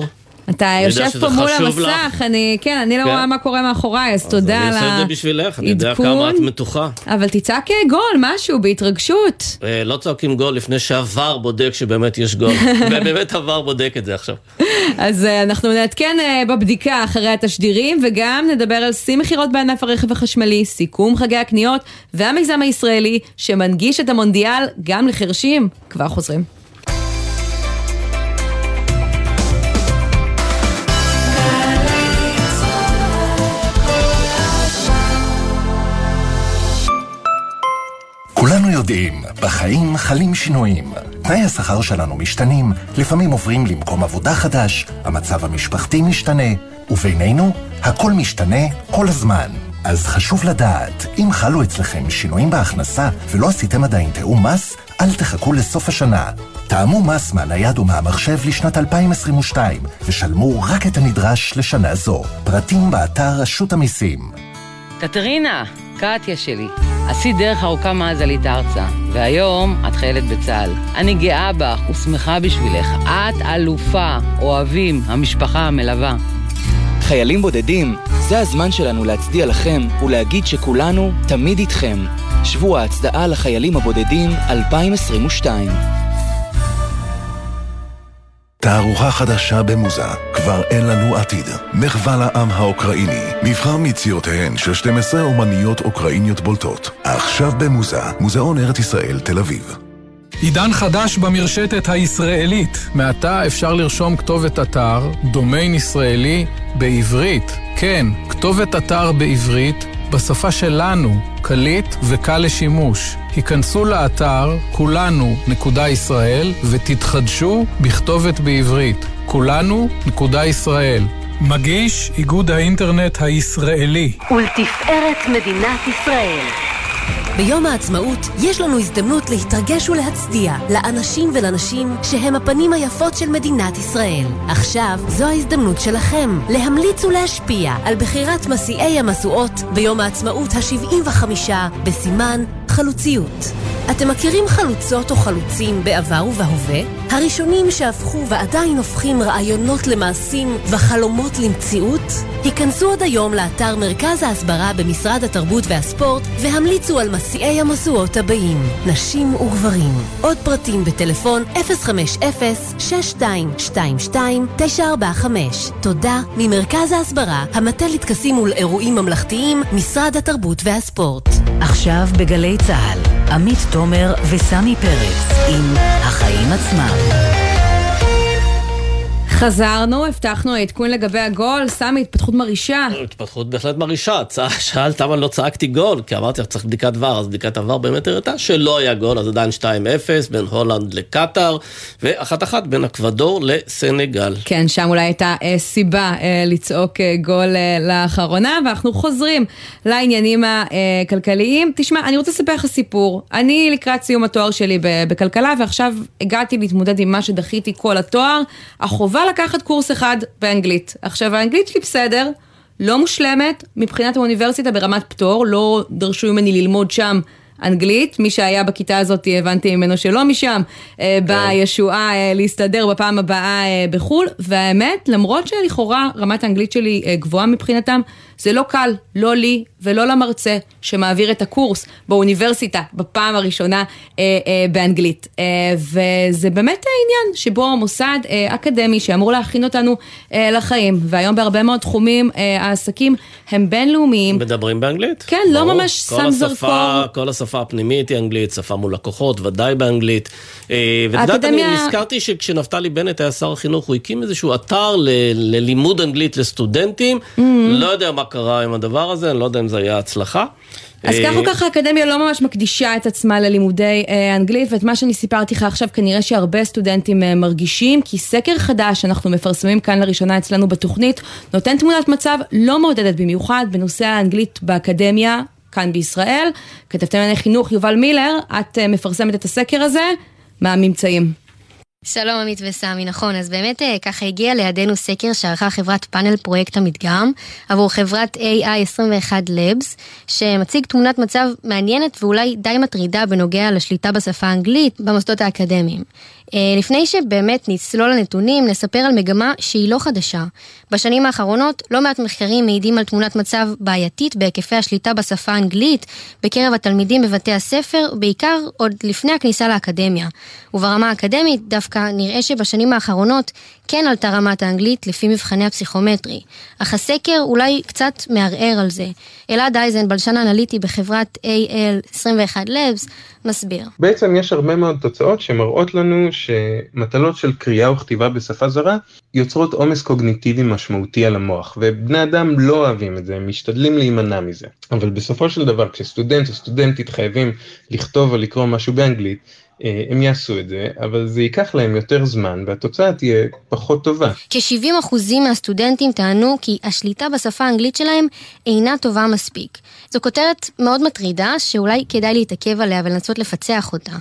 אתה יושב פה מול המסך, אני, כן, אני לא כן. רואה מה קורה מאחוריי, אז תודה אני על עושה את זה בשבילך, אני יודע העדכון. כמה את מתוחה. אבל תצעק גול, משהו, בהתרגשות. אה, לא צועקים גול לפני שעבר בודק שבאמת יש גול. ובאמת עבר בודק את זה עכשיו. אז אה, אנחנו נעדכן אה, בבדיקה אחרי התשדירים, וגם נדבר על שיא מכירות בענף הרכב החשמלי, סיכום חגי הקניות, והמיזם הישראלי שמנגיש את המונדיאל גם לחרשים. כבר חוזרים. יודעים, בחיים חלים שינויים. תנאי השכר שלנו משתנים, לפעמים עוברים למקום עבודה חדש, המצב המשפחתי משתנה, ובינינו, הכל משתנה כל הזמן. אז חשוב לדעת, אם חלו אצלכם שינויים בהכנסה ולא עשיתם עדיין תיאום מס, אל תחכו לסוף השנה. תאמו מס מהנייד ומהמחשב לשנת 2022, ושלמו רק את הנדרש לשנה זו. פרטים באתר רשות המיסים. קטרינה, קטיה שלי, עשית דרך ארוכה מאז עלית ארצה, והיום את חיילת בצה"ל. אני גאה בך ושמחה בשבילך. את אלופה, אוהבים, המשפחה המלווה. חיילים בודדים, זה הזמן שלנו להצדיע לכם ולהגיד שכולנו תמיד איתכם. שבוע ההצדעה לחיילים הבודדים 2022. תערוכה חדשה במוזה, כבר אין לנו עתיד. מחווה לעם האוקראיני, מבחר מיצירותיהן של 12 אומניות אוקראיניות בולטות. עכשיו במוזה, מוזיאון ארץ ישראל, תל אביב. עידן חדש במרשתת הישראלית. מעתה אפשר לרשום כתובת אתר, דומיין ישראלי, בעברית. כן, כתובת אתר בעברית, בשפה שלנו, קליט וקל לשימוש. היכנסו לאתר כולנו.ישראל ותתחדשו בכתובת בעברית כולנו.ישראל מגיש איגוד האינטרנט הישראלי ולתפארת מדינת ישראל. ביום העצמאות יש לנו הזדמנות להתרגש ולהצדיע לאנשים ולנשים שהם הפנים היפות של מדינת ישראל. עכשיו זו ההזדמנות שלכם להמליץ ולהשפיע על בחירת מסיעי המשואות ביום העצמאות ה-75 בסימן חלוציות. אתם מכירים חלוצות או חלוצים בעבר ובהווה? הראשונים שהפכו ועדיין הופכים רעיונות למעשים וחלומות למציאות? היכנסו עוד היום לאתר מרכז ההסברה במשרד התרבות והספורט והמליצו על מסיעי המשואות הבאים, נשים וגברים. עוד פרטים בטלפון 050-6222-945. תודה ממרכז ההסברה, המטה לטקסים ולאירועים ממלכתיים, משרד התרבות והספורט. עכשיו בגלי צה"ל, עמית תומר וסמי פרץ עם החיים עצמם. חזרנו, הבטחנו העדכון לגבי הגול, סמי, התפתחות מרעישה. התפתחות בהחלט מרעישה. שאלת למה לא צעקתי גול, כי אמרתי לך צריך בדיקת ור, אז בדיקת עבר באמת הראתה שלא היה גול, אז עדיין 2-0 בין הולנד לקטאר, ואחת אחת בין אקוודור לסנגל. כן, שם אולי הייתה אה, סיבה אה, לצעוק אה, גול לאחרונה, ואנחנו חוזרים לעניינים הכלכליים. תשמע, אני רוצה לספר לך סיפור. אני לקראת סיום התואר שלי בכלכלה, ועכשיו הגעתי להתמודד עם מה שדחיתי כל התואר, החובה לקחת קורס אחד באנגלית. עכשיו, האנגלית שלי בסדר, לא מושלמת, מבחינת האוניברסיטה ברמת פטור, לא דרשו ממני ללמוד שם. אנגלית, מי שהיה בכיתה הזאת הבנתי ממנו שלא משם, אה, באה ישועה אה, להסתדר בפעם הבאה אה, בחו"ל, והאמת, למרות שלכאורה רמת האנגלית שלי גבוהה מבחינתם, זה לא קל, לא לי ולא למרצה שמעביר את הקורס באוניברסיטה בפעם הראשונה אה, אה, באנגלית. אה, וזה באמת העניין שבו מוסד אה, אקדמי שאמור להכין אותנו אה, לחיים, והיום בהרבה מאוד תחומים אה, העסקים הם בינלאומיים. מדברים באנגלית? כן, לא ברור. ממש כל שם זרקור. כל השפה הפנימית היא אנגלית, שפה מול לקוחות, ודאי באנגלית. אה, ואת יודעת, אני נזכרתי שכשנפתלי בנט היה שר החינוך, הוא הקים איזשהו אתר ללימוד אנגלית לסטודנטים. Mm-hmm. לא יודע מה קרה עם הדבר הזה, אני לא יודע אם זה היה הצלחה. אז אה, כך או ככה האקדמיה לא ממש מקדישה את עצמה ללימודי אה, אנגלית, ואת מה שאני סיפרתי לך עכשיו כנראה שהרבה סטודנטים אה, מרגישים, כי סקר חדש שאנחנו מפרסמים כאן לראשונה אצלנו בתוכנית, נותן תמונת מצב לא מעודדת במיוחד בנושא האנגלית באקדמיה. כאן בישראל, כתבתי לענייני חינוך יובל מילר, את מפרסמת את הסקר הזה, מה הממצאים? שלום עמית וסמי, נכון, אז באמת אה, ככה הגיע לידינו סקר שערכה חברת פאנל פרויקט המדגם עבור חברת AI21 Labs, שמציג תמונת מצב מעניינת ואולי די מטרידה בנוגע לשליטה בשפה האנגלית במוסדות האקדמיים. אה, לפני שבאמת נצלול לנתונים, נספר על מגמה שהיא לא חדשה. בשנים האחרונות לא מעט מחקרים מעידים על תמונת מצב בעייתית בהיקפי השליטה בשפה האנגלית בקרב התלמידים בבתי הספר, בעיקר עוד לפני הכניסה לאקדמיה. וברמה האקדמית דווקא נראה שבשנים האחרונות כן עלתה רמת האנגלית לפי מבחני הפסיכומטרי. אך הסקר אולי קצת מערער על זה. אלעד אייזן, בלשן אנליטי בחברת AL21 Labs, מסביר. בעצם יש הרבה מאוד תוצאות שמראות לנו שמטלות של קריאה וכתיבה בשפה זרה יוצרות עומס קוגניטיבי משמעותי על המוח, ובני אדם לא אוהבים את זה, הם משתדלים להימנע מזה. אבל בסופו של דבר, כשסטודנט או סטודנטית חייבים לכתוב או לקרוא משהו באנגלית, אה, הם יעשו את זה, אבל זה ייקח להם יותר זמן, והתוצאה תהיה פחות טובה. כ-70% מהסטודנטים טענו כי השליטה בשפה האנגלית שלהם אינה טובה מספיק. זו כותרת מאוד מטרידה, שאולי כדאי להתעכב עליה ולנסות לפצח אותה.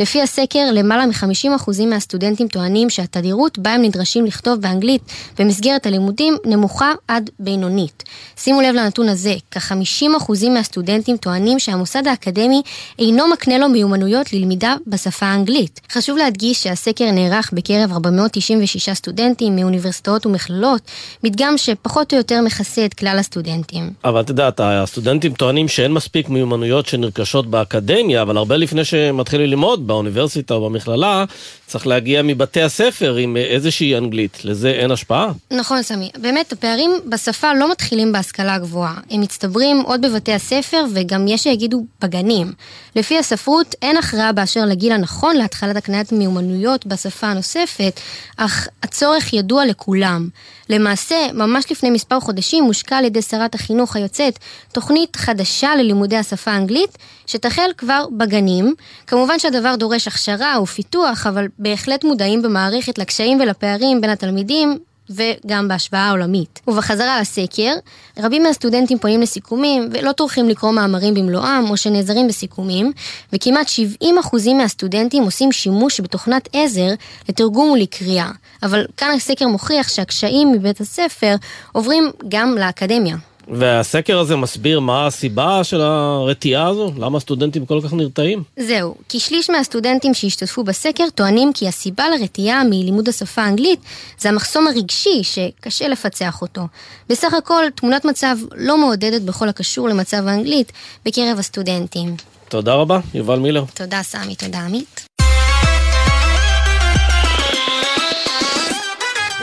לפי הסקר, למעלה מ-50% מהסטודנטים טוענים שהתדירות בה הם נדרשים לכתוב באנגלית במסגרת הלימודים נמוכה עד בינונית. שימו לב לנתון הזה, כ-50% מהסטודנטים טוענים שהמוסד האקדמי אינו מקנה לו מיומנויות ללמידה בשפה האנגלית. חשוב להדגיש שהסקר נערך בקרב 496 סטודנטים מאוניברסיטאות ומכללות, מדגם שפחות או יותר מכסה את כלל הסטודנטים. אבל את יודעת, הסטודנטים טוענים שאין מספיק מיומנויות שנרכשות באקדמיה, אבל הרבה לפני שמתחילים ללמוד באוניברסיטה או במכללה, צריך להגיע מבתי הספר עם איזושהי אנגלית. לזה אין השפעה? נכון, סמי. באמת, הפערים בשפה לא מתחילים בהשכלה הגבוהה. הם מצטברים עוד בבתי הספר, וגם יש שיגידו בגנים. לפי הספרות, אין הכרעה באשר לגיל הנכון להתחלת הקניית מיומנויות בשפה הנוספת, אך הצורך ידוע לכולם. למעשה, ממש לפני מספר חודשים הושקה על ידי שרת החינוך היוצאת תוכנית חדשה ללימודי השפה האנגלית, שתחל כבר בגנים. כמובן שהדבר דורש הכשרה ופיתוח, אבל בהחלט מודעים במערכת לקשיים ולפערים בין התלמידים וגם בהשוואה העולמית. ובחזרה לסקר, רבים מהסטודנטים פונים לסיכומים ולא טורחים לקרוא מאמרים במלואם או שנעזרים בסיכומים, וכמעט 70% מהסטודנטים עושים שימוש בתוכנת עזר לתרגום ולקריאה. אבל כאן הסקר מוכיח שהקשיים מבית הספר עוברים גם לאקדמיה. והסקר הזה מסביר מה הסיבה של הרתיעה הזו? למה הסטודנטים כל כך נרתעים? זהו, כי שליש מהסטודנטים שהשתתפו בסקר טוענים כי הסיבה לרתיעה מלימוד השפה האנגלית זה המחסום הרגשי שקשה לפצח אותו. בסך הכל, תמונת מצב לא מעודדת בכל הקשור למצב האנגלית בקרב הסטודנטים. תודה רבה, יובל מילר. תודה סמי, תודה עמית.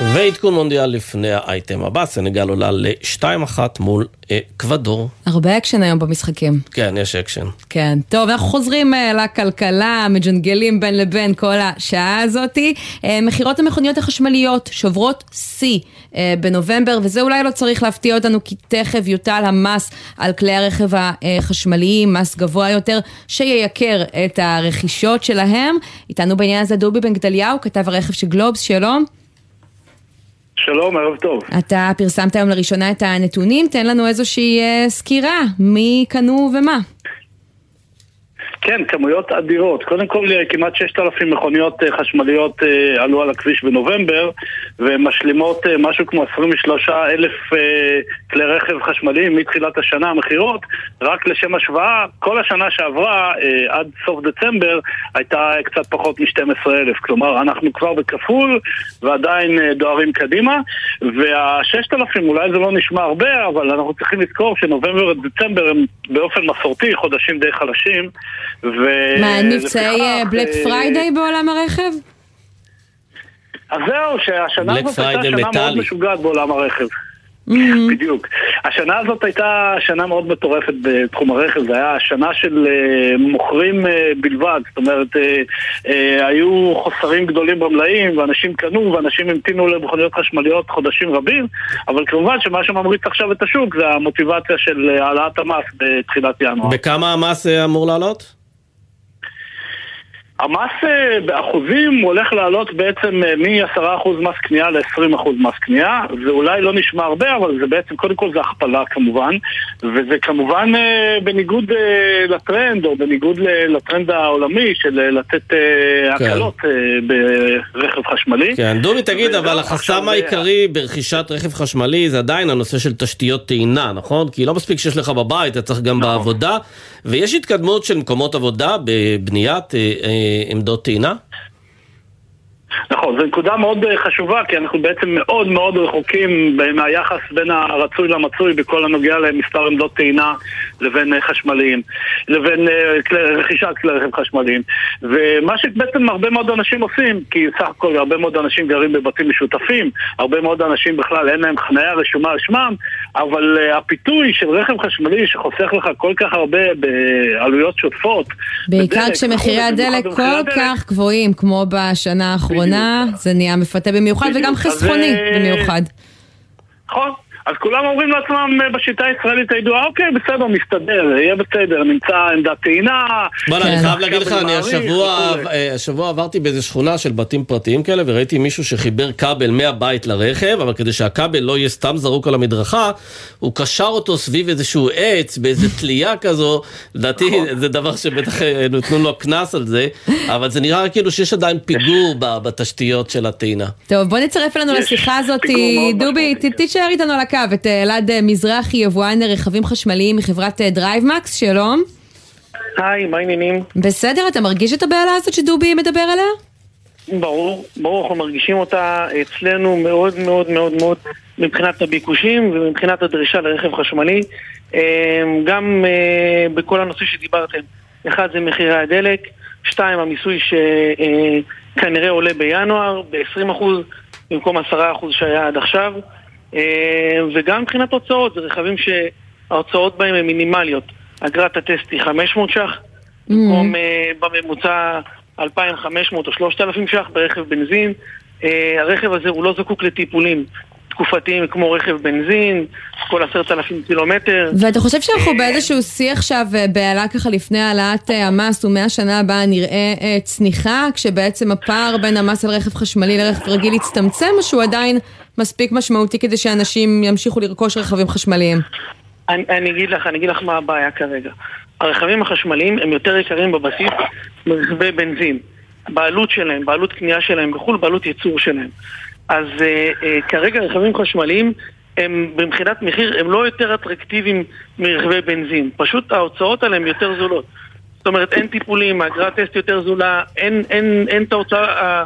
ועדכון מונדיאל לפני האייטם הבא, סנגאל עולה ל-2-1 מול אקוודור. הרבה אקשן היום במשחקים. כן, יש אקשן. כן. טוב, אנחנו חוזרים אה, לכלכלה, מג'נגלים בין לבין כל השעה הזאתי. אה, מכירות המכוניות החשמליות שוברות שיא בנובמבר, וזה אולי לא צריך להפתיע אותנו, כי תכף יוטל המס על כלי הרכב החשמליים, מס גבוה יותר, שייקר את הרכישות שלהם. איתנו בעניין הזה דובי בן גדליהו, כתב הרכב של גלובס, שלום. שלום, ערב טוב. אתה פרסמת היום לראשונה את הנתונים, תן לנו איזושהי אה, סקירה, מי קנו ומה. כן, כמויות אדירות. קודם כל, אה, כמעט 6,000 מכוניות אה, חשמליות אה, עלו על הכביש בנובמבר, ומשלימות משהו כמו 23,000 כלי רכב חשמליים מתחילת השנה, המכירות. רק לשם השוואה, כל השנה שעברה, עד סוף דצמבר, הייתה קצת פחות מ-12,000. כלומר, אנחנו כבר בכפול, ועדיין דוהרים קדימה. וה-6,000, אולי זה לא נשמע הרבה, אבל אנחנו צריכים לזכור שנובמבר ודצמבר הם באופן מסורתי חודשים די חלשים. ו... מה, מבצעי בלק Friday בעולם הרכב? אז זהו, שהשנה הזאת הייתה שנה מאוד משוגעת בעולם הרכב. אמ-המ. בדיוק. השנה הזאת הייתה שנה מאוד מטורפת בתחום הרכב, זה היה שנה של אה, מוכרים אה, בלבד, זאת אומרת, אה, אה, היו חוסרים גדולים במלאים, ואנשים קנו, ואנשים המתינו למכוניות חשמליות חודשים רבים, אבל כמובן שמה שממריץ עכשיו את השוק זה המוטיבציה של העלאת המס בתחילת ינואר. בכמה המס אמור לעלות? המס אה, באחוזים הולך לעלות בעצם אה, מ-10% מס קנייה ל-20% מס קנייה זה אולי לא נשמע הרבה, אבל זה בעצם, קודם כל זה הכפלה כמובן וזה כמובן אה, בניגוד לטרנד, או בניגוד לטרנד העולמי של לתת כן. הקלות ברכב חשמלי. כן, דובי תגיד, אבל החסם העיקרי ברכישת רכב חשמלי זה עדיין הנושא של תשתיות טעינה, נכון? כי לא מספיק שיש לך בבית, אתה צריך גם נכון. בעבודה, ויש התקדמות של מקומות עבודה בבניית... עמדות טעינה? נכון, זו נקודה מאוד אה, חשובה, כי אנחנו בעצם מאוד מאוד רחוקים מהיחס בין הרצוי למצוי בכל הנוגע למספר עמדות טעינה לבין אה, חשמליים, לבין אה, רכישת כלי רכב חשמליים. ומה שבעצם הרבה מאוד אנשים עושים, כי סך הכל הרבה מאוד אנשים גרים בבתים משותפים, הרבה מאוד אנשים בכלל אין להם חניה רשומה על שמם, אבל הפיתוי של רכב חשמלי שחוסך לך כל כך הרבה בעלויות שוטפות, בעיקר כשמחירי הדלק כל כך גבוהים כמו בשנה האחרונה. האחרונה, זה נהיה מפתה במיוחד וגם חסכוני במיוחד. נכון. אז כולם אומרים לעצמם אה, בשיטה הישראלית הידועה, אוקיי, בסדר, מסתדר, יהיה בסדר, נמצא עמדת טעינה. בוא'נה, אני חייב להגיד לך, אני השבוע, אה, השבוע עברתי באיזה שכונה של בתים פרטיים כאלה, וראיתי מישהו שחיבר כבל מהבית לרכב, אבל כדי שהכבל לא יהיה סתם זרוק על המדרכה, הוא קשר אותו סביב איזשהו עץ, באיזה תלייה כזו, לדעתי נכון. זה דבר שבטח אה, נתנו לו קנס על זה, אבל זה נראה כאילו שיש עדיין פיגור בתשתיות של הטעינה. טוב, בוא נצרף אלינו לשיחה הזאת, דובי, תישאר איתנו על הקו, את אה, אלעד אה, מזרחי, יבואן רכבים חשמליים מחברת דרייבמקס, אה, שלום. היי, מה העניינים? בסדר, אתה מרגיש את הבהלה הזאת שדובי מדבר עליה? ברור, ברור, אנחנו מרגישים אותה אצלנו מאוד מאוד מאוד מאוד מבחינת הביקושים ומבחינת הדרישה לרכב חשמלי. גם בכל הנושא שדיברתם, אחד זה מחירי הדלק, שתיים המיסוי שכנראה עולה בינואר ב-20% במקום 10% שהיה עד עכשיו. אה, וגם מבחינת הוצאות, זה רכבים שההוצאות בהם הן מינימליות. אגרת הטסט היא 500 ש"ח, במקום mm-hmm. בממוצע 2,500 או 3,000 ש"ח ברכב בנזין. אה, הרכב הזה הוא לא זקוק לטיפולים תקופתיים כמו רכב בנזין, כל עשרת אלפים קילומטר. ואתה חושב שאנחנו באיזשהו שיא עכשיו, אה, בהעלה ככה לפני העלאת אה, המס, ומהשנה הבאה נראה אה, צניחה, כשבעצם הפער בין המס על רכב חשמלי לרכב רגיל יצטמצם, או שהוא עדיין מספיק משמעותי כדי שאנשים ימשיכו לרכוש רכבים חשמליים? אני, אני אגיד לך, אני אגיד לך מה הבעיה כרגע. הרכבים החשמליים הם יותר יקרים בבסיס מרכבי בנזין. בעלות שלהם, בעלות קנייה שלהם בחו"ל, בעלות ייצור שלהם. אז uh, uh, כרגע רכבים חשמליים הם מבחינת מחיר הם לא יותר אטרקטיביים מרכבי בנזין, פשוט ההוצאות עליהם יותר זולות. זאת אומרת אין טיפולים, האגרת טסט יותר זולה, אין, אין, אין את ההוצאה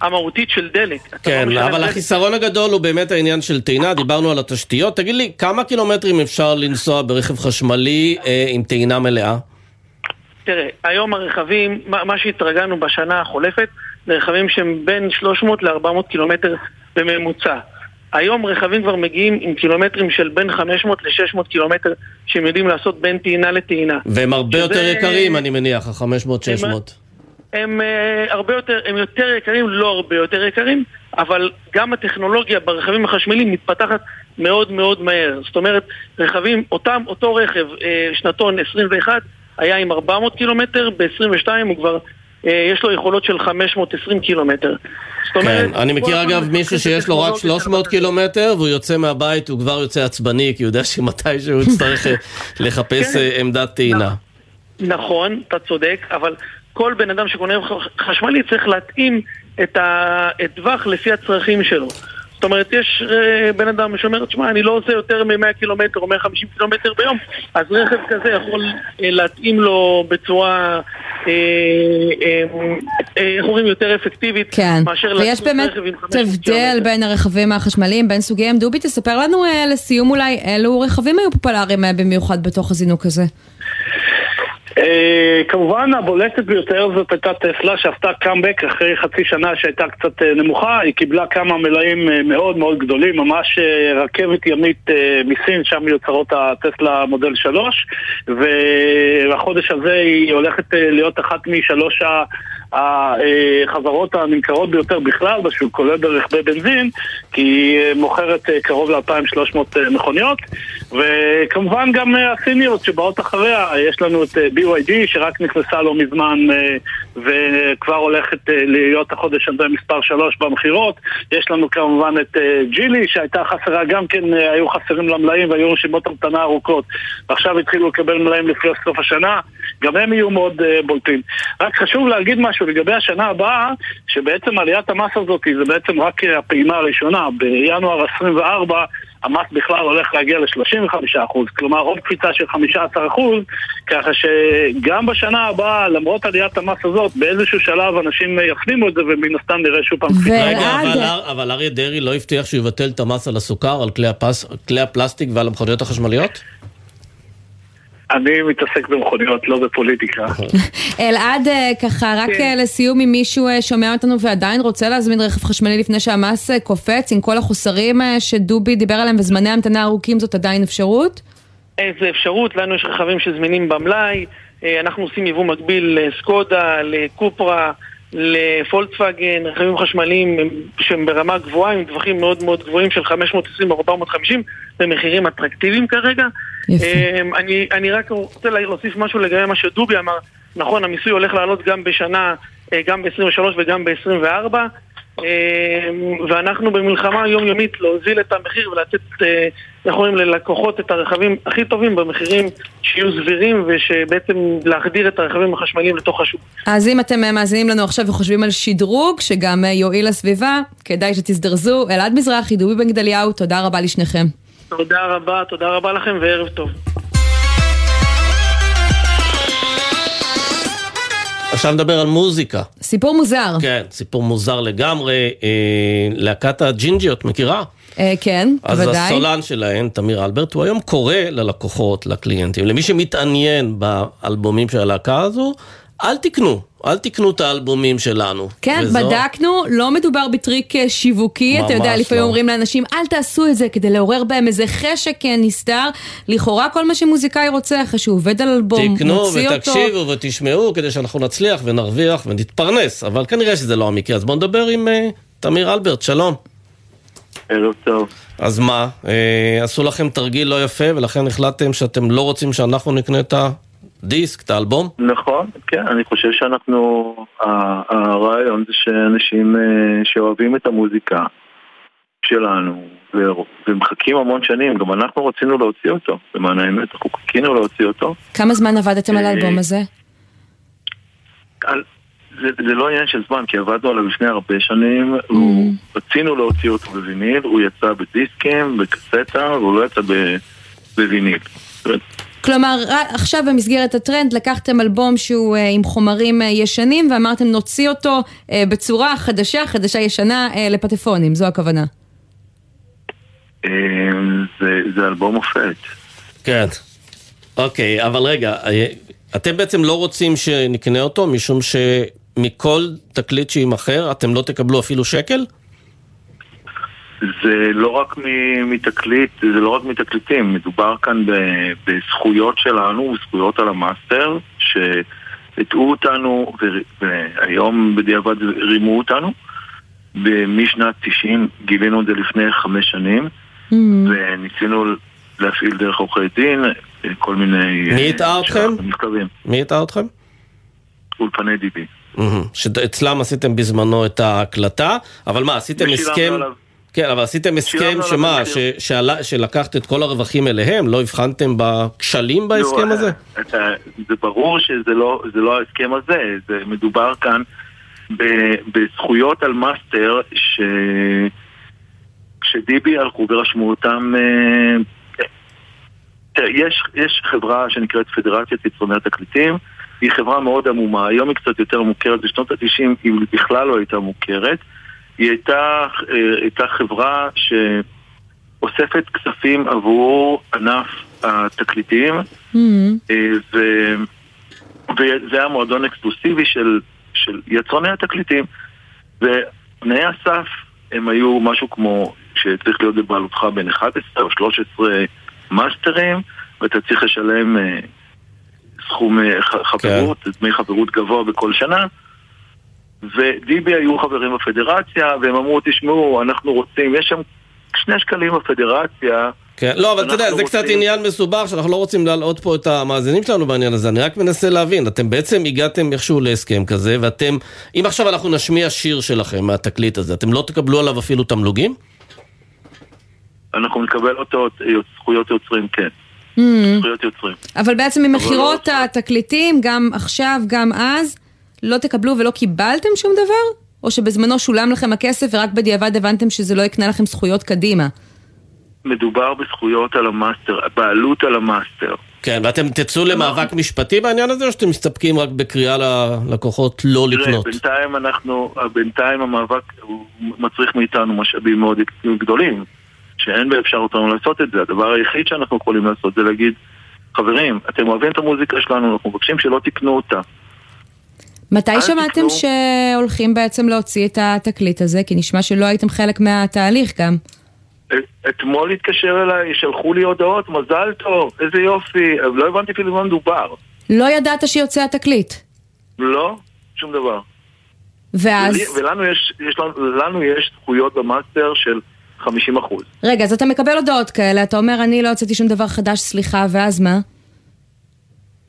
המהותית של דלק. כן, לא אבל דלק. החיסרון הגדול הוא באמת העניין של טעינה, דיברנו על התשתיות. תגיד לי, כמה קילומטרים אפשר לנסוע ברכב חשמלי אה, עם טעינה מלאה? תראה, היום הרכבים, מה, מה שהתרגלנו בשנה החולפת, זה רכבים שהם בין 300 ל-400 קילומטר בממוצע. היום רכבים כבר מגיעים עם קילומטרים של בין 500 ל-600 קילומטר שהם יודעים לעשות בין טעינה לטעינה. והם הרבה שזה... יותר יקרים, אני מניח, ה-500-600. הם, הם uh, הרבה יותר, הם יותר יקרים, לא הרבה יותר יקרים, אבל גם הטכנולוגיה ברכבים החשמליים מתפתחת מאוד מאוד מהר. זאת אומרת, רכבים, אותם, אותו רכב, uh, שנתון 21, היה עם 400 קילומטר, ב-22 הוא כבר אה, יש לו יכולות של 520 קילומטר. כן, אני מכיר אגב מישהו שיש לו רק 300 קילומטר והוא יוצא מהבית, הוא כבר יוצא עצבני, כי הוא יודע שמתישהו הוא יצטרך אה, לחפש כן. אה, עמדת טעינה. נכון, אתה צודק, אבל כל בן אדם שקונה חשמלי צריך להתאים את הטווח לפי הצרכים שלו. זאת אומרת, יש אה, בן אדם שאומר, תשמע, אני לא עושה יותר מ-100 קילומטר או 150 קילומטר ביום, אז רכב כזה יכול אה, להתאים לו בצורה, אה, איך אומרים, יותר אפקטיבית, כן. מאשר ויש באמת הבדל בין הרכבים החשמליים, בין סוגיהם. דובי, תספר לנו לסיום אולי, אילו רכבים היו פופולריים במיוחד בתוך הזינוק הזה? Uh, כמובן הבולטת ביותר זאת הייתה טסלה שעשתה קאמבק אחרי חצי שנה שהייתה קצת uh, נמוכה, היא קיבלה כמה מלאים uh, מאוד מאוד גדולים, ממש רכבת ימית מסין, שם מיוצרות הטסלה מודל 3 והחודש הזה היא הולכת להיות אחת משלוש. החברות הנמכרות ביותר בכלל בשוק, כולל ברכבי בנזין, כי היא מוכרת קרוב ל-2,300 מכוניות, וכמובן גם הסיניות שבאות אחריה, יש לנו את BYD שרק נכנסה לא מזמן וכבר הולכת להיות החודש הזה מספר 3 במכירות, יש לנו כמובן את ג'ילי שהייתה חסרה גם כן, היו חסרים לה מלאים והיו רשימות המתנה ארוכות, ועכשיו התחילו לקבל מלאים לפי סוף השנה, גם הם יהיו מאוד בולטים. רק חשוב להגיד משהו לגבי השנה הבאה, שבעצם עליית המס הזאת זה בעצם רק הפעימה הראשונה. בינואר 24 המס בכלל הולך להגיע ל-35%, כלומר עוד קפיצה של 15%, ככה שגם בשנה הבאה, למרות עליית המס הזאת, באיזשהו שלב אנשים יפנימו את זה ומן הסתם נראה שוב פעם קפיצה. רגע, אבל, אבל אריה דרעי לא הבטיח שהוא יבטל את המס על הסוכר, על כלי, הפס, כלי הפלסטיק ועל המכוניות החשמליות? אני מתעסק במכוניות, לא בפוליטיקה. אלעד, אה, ככה, רק כן. אה, לסיום, אם מישהו אה, שומע אותנו ועדיין רוצה להזמין רכב חשמלי לפני שהמס קופץ, עם כל החוסרים שדובי דיבר עליהם וזמני המתנה ארוכים, זאת עדיין אפשרות? זה אפשרות, לנו יש רכבים שזמינים במלאי, אנחנו עושים יבוא מקביל לסקודה, לקופרה. לפולקסווגן, רכבים חשמליים שהם ברמה גבוהה, עם טווחים מאוד מאוד גבוהים של 520 או 450 במחירים אטרקטיביים כרגע. יפה. אמ, אני, אני רק רוצה להוסיף משהו לגבי מה שדובי אמר. נכון, המיסוי הולך לעלות גם בשנה, אה, גם ב-23 וגם ב-24. אמ, ואנחנו במלחמה יומיומית להוזיל את המחיר ולתת, אה, אומרים, ללקוחות את הרכבים הכי טובים במחירים שיהיו סבירים ושבעצם להחדיר את הרכבים החשמליים לתוך השוק. אז אם אתם אה, מאזינים לנו עכשיו וחושבים על שדרוג שגם אה, יועיל לסביבה, כדאי שתזדרזו. אלעד מזרחי, דובי בן גדליהו, תודה רבה לשניכם. תודה רבה, תודה רבה לכם וערב טוב. עכשיו נדבר על מוזיקה. סיפור מוזר. כן, סיפור מוזר לגמרי. אה, להקת הג'ינג'יות, מכירה? אה, כן, אז בוודאי. אז הסולן שלהן, תמיר אלברט, הוא היום קורא ללקוחות, לקליינטים, למי שמתעניין באלבומים של הלהקה הזו, אל תקנו, אל תקנו את האלבומים שלנו. כן, וזו- בדקנו, לא מדובר בטריק אה, שיווקי, אתה יודע, ממש לפעמים לא. אומרים לאנשים, אל תעשו את זה כדי לעורר בהם איזה חשק אה, נסתר. לכאורה כל מה שמוזיקאי רוצה, אחרי שהוא עובד על אלבום, תקנו מוציא אותו. ותקשיבו ותשמעו כדי שאנחנו נצליח ונרוויח ונתפרנס, אבל כנראה שזה לא המקרה. אז בואו נדבר עם אה, תמיר אלברט, שלום. ערב טוב. אז מה, אה, עשו לכם תרגיל לא יפה ולכן החלטתם שאתם לא רוצים שאנחנו נקנה את הדיסק, את האלבום? נכון, כן, אני חושב שאנחנו, הרעיון זה שאנשים אה, שאוהבים את המוזיקה שלנו ומחכים המון שנים, גם אנחנו רצינו להוציא אותו, למען האמת, אנחנו חיכינו להוציא אותו. כמה זמן עבדתם על אה, האלבום הזה? על- זה, זה לא עניין של זמן, כי עבדנו עליו לפני הרבה שנים, הוא, רצינו להוציא אותו בוויניל, הוא יצא בדיסקים, בקסטה, והוא לא יצא ב- בוויניל. כלומר, עכשיו במסגרת הטרנד לקחתם אלבום שהוא אה, עם חומרים אה, ישנים ואמרתם נוציא אותו אה, בצורה חדשה, חדשה ישנה אה, לפטפונים, זו הכוונה. אה, זה, זה אלבום מופת. כן. אוקיי, אבל רגע, אה, אתם בעצם לא רוצים שנקנה אותו משום שמכל תקליט שיימכר אתם לא תקבלו אפילו שקל? זה לא רק מתקליט, זה לא רק מתקליטים, מדובר כאן ב- בזכויות שלנו, זכויות על המאסטר, שהטעו אותנו, והיום בדיעבד רימו אותנו. משנת 90 גילינו את זה לפני חמש שנים, וניסינו להפעיל דרך עורכי דין, כל מיני... מי הטעה אתכם? מי הטעה אתכם? אולפני דיבי. מהמם. שאצלם עשיתם בזמנו את ההקלטה, אבל מה, עשיתם הסכם... עליו. כן, אבל עשיתם הסכם שמה. ש- שעלה- שלקחת את כל הרווחים אליהם? לא הבחנתם בכשלים בהסכם לא, הזה? אתה, זה ברור שזה לא, זה לא ההסכם הזה, זה מדובר כאן ב, בזכויות על מאסטר ש, שדיבי הלכו ורשמו אותם אה, יש, יש חברה שנקראת פדרציית יצרני התקליטים, היא חברה מאוד עמומה, היום היא קצת יותר מוכרת, בשנות ה-90 היא בכלל לא הייתה מוכרת. היא הייתה, אה, הייתה חברה שאוספת כספים עבור ענף התקליטים, אה, ו... וזה היה מועדון אקסקלוסיבי של, של יצרני התקליטים, ותנאי הסף הם היו משהו כמו שצריך להיות בבעלותך בין 11 או 13 מאסטרים, ואתה צריך לשלם אה, סכום חברות, דמי חברות גבוה בכל שנה. ודיבי היו חברים בפדרציה, והם אמרו, תשמעו, אנחנו רוצים, יש שם שני שקלים בפדרציה, כן, לא, אבל אתה יודע, זה קצת עניין מסובך, שאנחנו לא רוצים להלאות פה את המאזינים שלנו בעניין הזה, אני רק מנסה להבין, אתם בעצם הגעתם איכשהו להסכם כזה, ואתם, אם עכשיו אנחנו נשמיע שיר שלכם מהתקליט הזה, אתם לא תקבלו עליו אפילו תמלוגים? אנחנו נקבל אותו זכויות יוצרים, כן. Mm. זכויות יוצרים. אבל בעצם לא ממכירות התקליטים, גם עכשיו, גם אז, לא תקבלו ולא קיבלתם שום דבר? או שבזמנו שולם לכם הכסף ורק בדיעבד הבנתם שזה לא יקנה לכם זכויות קדימה? מדובר בזכויות על המאסטר, בעלות על המאסטר. כן, ואתם תצאו למאבק משפטי בעניין הזה, או שאתם מסתפקים רק בקריאה ללקוחות לא תראה, לקנות? בינתיים אנחנו, בינתיים המאבק הוא מצריך מאיתנו משאבים מאוד גדולים, שאין באפשרותנו לעשות את זה. הדבר היחיד שאנחנו יכולים לעשות זה להגיד, חברים, אתם אוהבים את המוזיקה שלנו, אנחנו מבקשים שלא תקנו אותה. מתי שמעתם תקנו. שהולכים בעצם להוציא את התקליט הזה? כי נשמע שלא הייתם חלק מהתהליך גם. אתמול התקשר אליי, שלחו לי הודעות, מזל טוב, איזה יופי, לא הבנתי אפילו במה מדובר. לא ידעת שיוצא התקליט. לא, שום דבר. ואז... ולי- ולנו יש, יש לנו, לנו יש זכויות במאסטר של 50 אחוז. רגע, אז אתה מקבל הודעות כאלה, אתה אומר, אני לא הוצאתי שום דבר חדש, סליחה, ואז מה?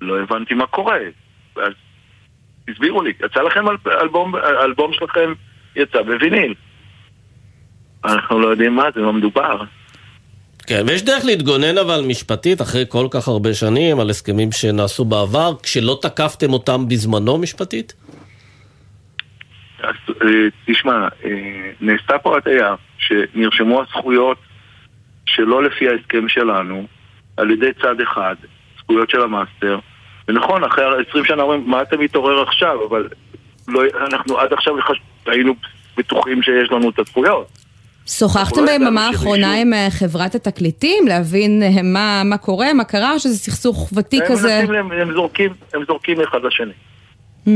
לא הבנתי מה קורה. אז הסבירו לי, יצא לכם אל- אלבום, אלבום שלכם יצא בוויניל. אנחנו לא יודעים מה זה, מה מדובר. כן, ויש דרך להתגונן אבל משפטית, אחרי כל כך הרבה שנים, על הסכמים שנעשו בעבר, כשלא תקפתם אותם בזמנו משפטית? אז אה, תשמע, אה, נעשתה פה הטעיה שנרשמו הזכויות שלא לפי ההסכם שלנו, על ידי צד אחד, זכויות של המאסטר, ונכון, אחרי 20 שנה אומרים, מה אתה מתעורר עכשיו? אבל לא, אנחנו עד עכשיו חש- היינו בטוחים שיש לנו את הזכויות. שוחחתם לא ביממה האחרונה. עם אה, חברת התקליטים, להבין אה, מה, מה קורה, מה קרה, או שזה סכסוך ותיק הם כזה? מנסים, הם, הם, זורקים, הם זורקים אחד לשני. Mm,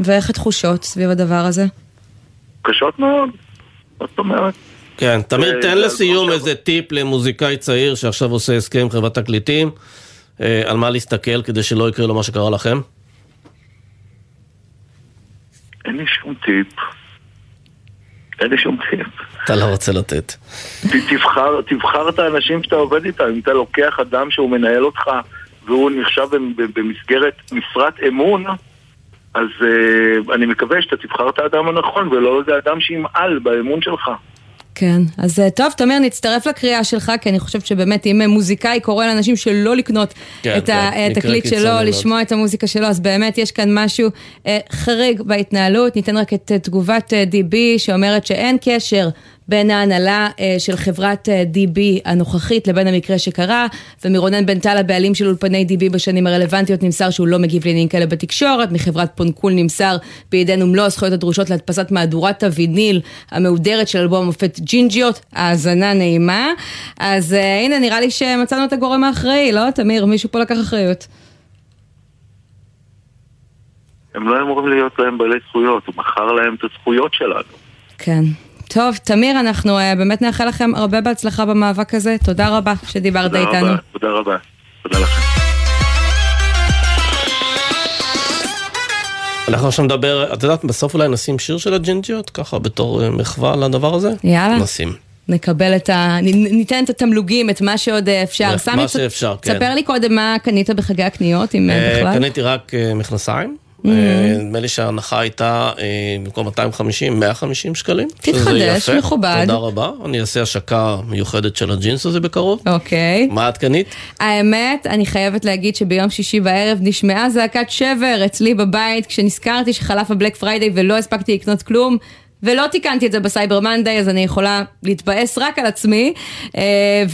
ואיך התחושות סביב הדבר הזה? קשות מאוד, מה זאת אומרת? כן, תמיר, זה- תן זה לסיום איזה טיפ למוזיקאי צעיר שעכשיו עושה הסכם עם חברת תקליטים, אה, על מה להסתכל כדי שלא יקרה לו מה שקרה לכם. אין לי שום טיפ. אין לי שום טיפ. אתה לא רוצה לתת. תבחר, תבחר את האנשים שאתה עובד איתם. אם אתה לוקח אדם שהוא מנהל אותך והוא נחשב במ- במסגרת משרת אמון, אז uh, אני מקווה שאתה תבחר את האדם הנכון ולא איזה אדם שימעל באמון שלך. כן, אז אה, טוב, תמיר, נצטרף לקריאה שלך, כי אני חושבת שבאמת אם מוזיקאי קורא לאנשים שלא לקנות כן, את כן, התקליט מקרה שלו, מאוד. לשמוע את המוזיקה שלו, אז באמת יש כאן משהו אה, חריג בהתנהלות. ניתן רק את אה, תגובת DB, שאומרת שאין קשר בין ההנהלה אה, של חברת אה, DB הנוכחית לבין המקרה שקרה, ומרונן בן טל, הבעלים של אולפני DB בשנים הרלוונטיות, נמסר שהוא לא מגיב לעניינים כאלה בתקשורת, מחברת פונקול נמסר בידינו מלוא הזכויות הדרושות להדפסת מהדורת הוויניל המהודרת של אלבום המופת ג'ינג'יות, האזנה נעימה. אז אה, הנה, נראה לי שמצאנו את הגורם האחראי, לא, תמיר? מישהו פה לקח אחריות. הם לא אמורים להיות להם בעלי זכויות, הוא מכר להם את הזכויות שלנו. כן. טוב, תמיר, אנחנו אה, באמת נאחל לכם הרבה בהצלחה במאבק הזה. תודה רבה שדיברת תודה איתנו. רבה, תודה רבה. תודה לכם. אנחנו עכשיו נדבר, את יודעת, בסוף אולי נשים שיר של הג'ינג'יות, ככה בתור אה, מחווה לדבר הזה? יאללה. נשים. נקבל את ה... ניתן את התמלוגים, את מה שעוד אה, אפשר. מה שאפשר, כן. ספר לי קודם מה קנית בחגי הקניות, אם בכלל. קניתי רק מכנסיים. אה, נדמה לי שההנחה הייתה אה, במקום 250, 150 שקלים. תתחדש. מכובד. תודה רבה. אני אעשה השקה מיוחדת של הג'ינס הזה בקרוב. אוקיי. מה את קנית? האמת, אני חייבת להגיד שביום שישי בערב נשמעה זעקת שבר אצלי בבית כשנזכרתי שחלף הבלק פריידיי ולא הספקתי לקנות כלום. ולא תיקנתי את זה בסייבר מנדי, אז אני יכולה להתבאס רק על עצמי. אה,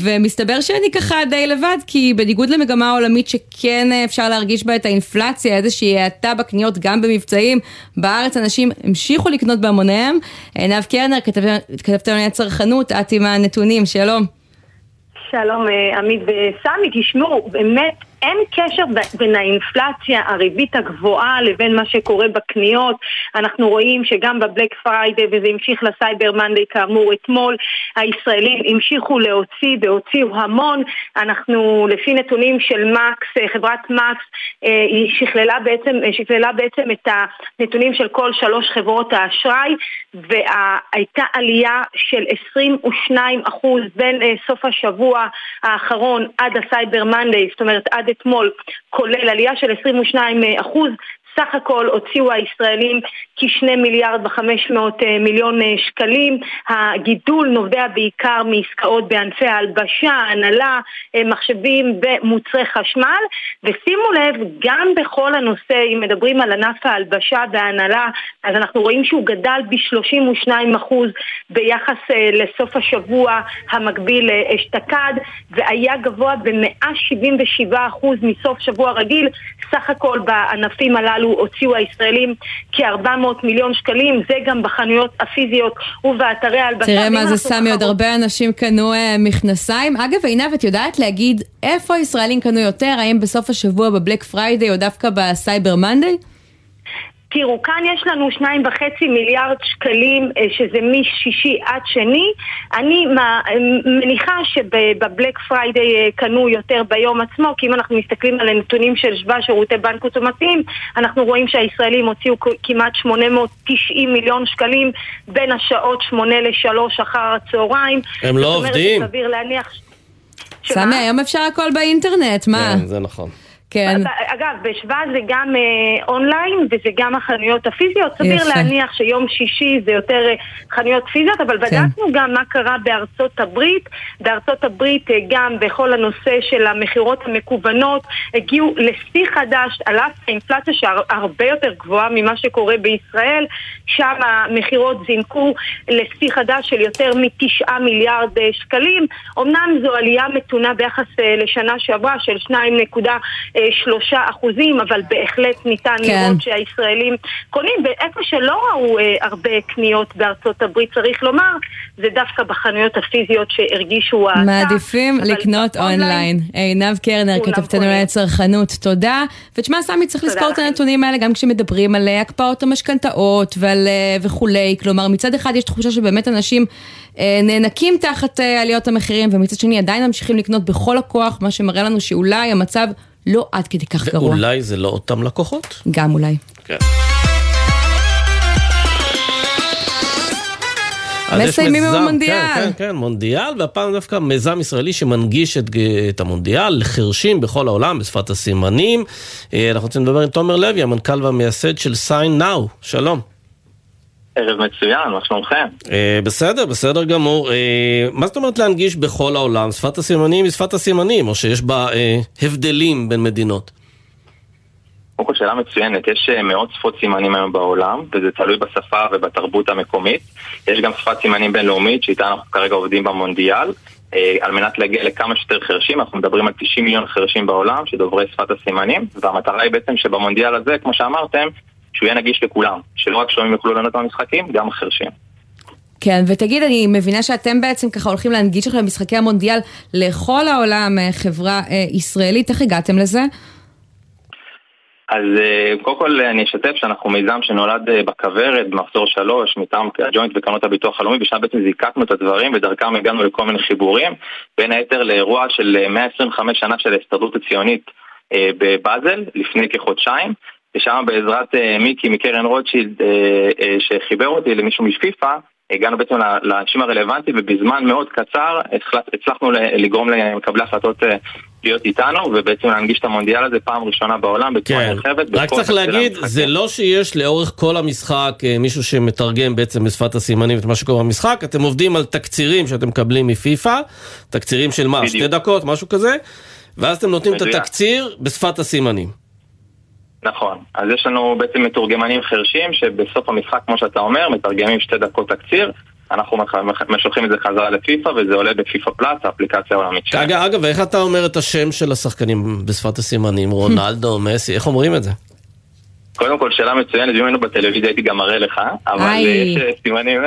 ומסתבר שאני ככה די לבד, כי בניגוד למגמה העולמית שכן אה, אפשר להרגיש בה את האינפלציה, איזושהי האטה בקניות גם במבצעים, בארץ אנשים המשיכו לקנות בהמוניהם. עינב קרנר, כתבת עליי הצרכנות, את עם הנתונים, שלום. שלום אה, עמית וסמי, תשמעו, באמת אין קשר בין האינפלציה, הריבית הגבוהה לבין מה שקורה בקניות. אנחנו רואים שגם בבלק פריידי, וזה המשיך לסייבר מנדי כאמור אתמול, הישראלים המשיכו להוציא והוציאו המון. אנחנו, לפי נתונים של מקס, אה, חברת מקס, אה, היא שכללה בעצם, אה, שכללה בעצם את הנתונים של כל שלוש חברות האשראי, והייתה עלייה של 22 אחוז בין אה, סוף השבוע האחרון עד הסייבר מנדי, זאת אומרת עד אתמול, כולל עלייה של 22 אחוז. סך הכל הוציאו הישראלים כשני מיליארד וחמש מאות אה, מיליון אה, שקלים. הגידול נובע בעיקר מעסקאות בענפי ההלבשה, הנהלה, אה, מחשבים ומוצרי חשמל. ושימו לב, גם בכל הנושא, אם מדברים על ענף ההלבשה וההנהלה, אז אנחנו רואים שהוא גדל ב-32% ביחס לסוף השבוע המקביל אשתקד, והיה גבוה ב-177% מסוף שבוע רגיל. סך הכל בענפים הללו הוציאו הישראלים כ-400 מיליון שקלים, זה גם בחנויות הפיזיות ובאתרי ההלבשה. תראה מה זה סמי, עוד הרבה אנשים קנו אה, מכנסיים. אגב, עינב, את יודעת להגיד איפה הישראלים קנו יותר? האם בסוף השבוע בבלק פריידיי או דווקא בסייבר מנדי? תראו, כאן יש לנו שניים וחצי מיליארד שקלים, אה, שזה משישי עד שני. אני מניחה שבבלק פריידיי אה, קנו יותר ביום עצמו, כי אם אנחנו מסתכלים על הנתונים של שבא שירותי בנק אוטומטיים, אנחנו רואים שהישראלים הוציאו כמעט 890 מיליון שקלים בין השעות 8 ל-3 אחר הצהריים. הם לא זאת אומרת, עובדים. סביר להניח... ש- סמי, היום אפשר הכל באינטרנט, מה? כן, זה נכון. כן. אגב, בשבא זה גם אה, אונליין וזה גם החנויות הפיזיות. סביר יפה. להניח שיום שישי זה יותר אה, חנויות פיזיות, אבל כן. בדקנו גם מה קרה בארצות הברית. בארצות הברית אה, גם בכל הנושא של המכירות המקוונות הגיעו לשיא חדש, על אף האינפלציה שהרבה יותר גבוהה ממה שקורה בישראל. שם המכירות זינקו לשיא חדש של יותר מתשעה מיליארד אה, שקלים. אמנם זו עלייה מתונה ביחס אה, לשנה שעברה של 2.5 שלושה אחוזים, אבל בהחלט ניתן כן. לראות שהישראלים קונים, ואיפה שלא ראו אה, הרבה קניות בארצות הברית, צריך לומר, זה דווקא בחנויות הפיזיות שהרגישו האטה. מעדיפים לקנות אונליין. עינב קרנר, כתבתנו קונים. לענייני צרכנות, תודה. ותשמע, סמי, צריך לזכור את. הנתונים האלה גם כשמדברים על אה, הקפאות המשכנתאות ועל אה, וכולי. כלומר, מצד אחד יש תחושה שבאמת אנשים אה, נאנקים תחת אה, עליות המחירים, ומצד שני עדיין ממשיכים לקנות בכל הכוח, מה שמראה לנו שאולי המצב לא עד כדי כך גרוע. ואולי זה לא אותם לקוחות? גם אולי. כן. מסיימים עם המונדיאל. כן, כן, כן, מונדיאל, והפעם דווקא מיזם ישראלי שמנגיש את, את המונדיאל לחרשים בכל העולם, בשפת הסימנים. אה, אנחנו רוצים לדבר עם תומר לוי, המנכ"ל והמייסד של sign now. שלום. ערב מצוין, מה שלומכם? אה, בסדר, בסדר גמור. אה, מה זאת אומרת להנגיש בכל העולם? שפת הסימנים היא שפת הסימנים, או שיש בה אה, הבדלים בין מדינות? קודם כל שאלה מצוינת, יש מאות שפות סימנים היום בעולם, וזה תלוי בשפה ובתרבות המקומית. יש גם שפת סימנים בינלאומית, שאיתה אנחנו כרגע עובדים במונדיאל, על מנת להגיע לכמה שיותר חרשים, אנחנו מדברים על 90 מיליון חרשים בעולם שדוברי שפת הסימנים, והמטרה היא בעצם שבמונדיאל הזה, כמו שאמרתם, שהוא יהיה נגיש לכולם, שלא רק שומעים יוכלו ליהנות מהמשחקים, גם חרשים. כן, ותגיד, אני מבינה שאתם בעצם ככה הולכים להנגיש עכשיו משחקי המונדיאל לכל העולם, אה, חברה אה, ישראלית, איך הגעתם לזה? אז אה, קודם כל אני אשתף שאנחנו מיזם שנולד אה, בכוורת במחזור שלוש מטעם הג'וינט וקרנות הביטוח הלאומי ושם בעצם זיקקנו את הדברים ודרכם הגענו לכל מיני חיבורים בין היתר לאירוע של אה, 125 שנה של ההסתדרות הציונית בבאזל לפני כחודשיים ושם בעזרת אה, מיקי מקרן רוטשילד אה, אה, שחיבר אותי למישהו מפיפ"א הגענו בעצם לאנשים הרלוונטיים ובזמן מאוד קצר הצלח- הצלחנו לגרום למקבלי החלטות להיות איתנו ובעצם להנגיש את המונדיאל הזה פעם ראשונה בעולם בצורה כן, נרחבת. רק בכל צריך להגיד, המשחקים. זה לא שיש לאורך כל המשחק מישהו שמתרגם בעצם בשפת הסימנים את מה שקורה במשחק, אתם עובדים על תקצירים שאתם מקבלים מפיפ"א, תקצירים של מה, שתי דקות, משהו כזה, ואז אתם נותנים את. התקציר בשפת הסימנים. נכון, אז יש לנו בעצם מתורגמנים חרשים שבסוף המשחק, כמו שאתה אומר, מתרגמים שתי דקות תקציר. אנחנו משלחים את זה חזרה לפיפ"א וזה עולה בפיפ"א פלאס, האפליקציה העולמית שלנו. אגב, אגב, איך אתה אומר את השם של השחקנים בשפת הסימנים? רונלדו, מסי, איך אומרים את זה? קודם כל, שאלה מצוינת, אם היינו בטלוויזיה הייתי גם מראה לך, אבל איי. יש אה, סימנים,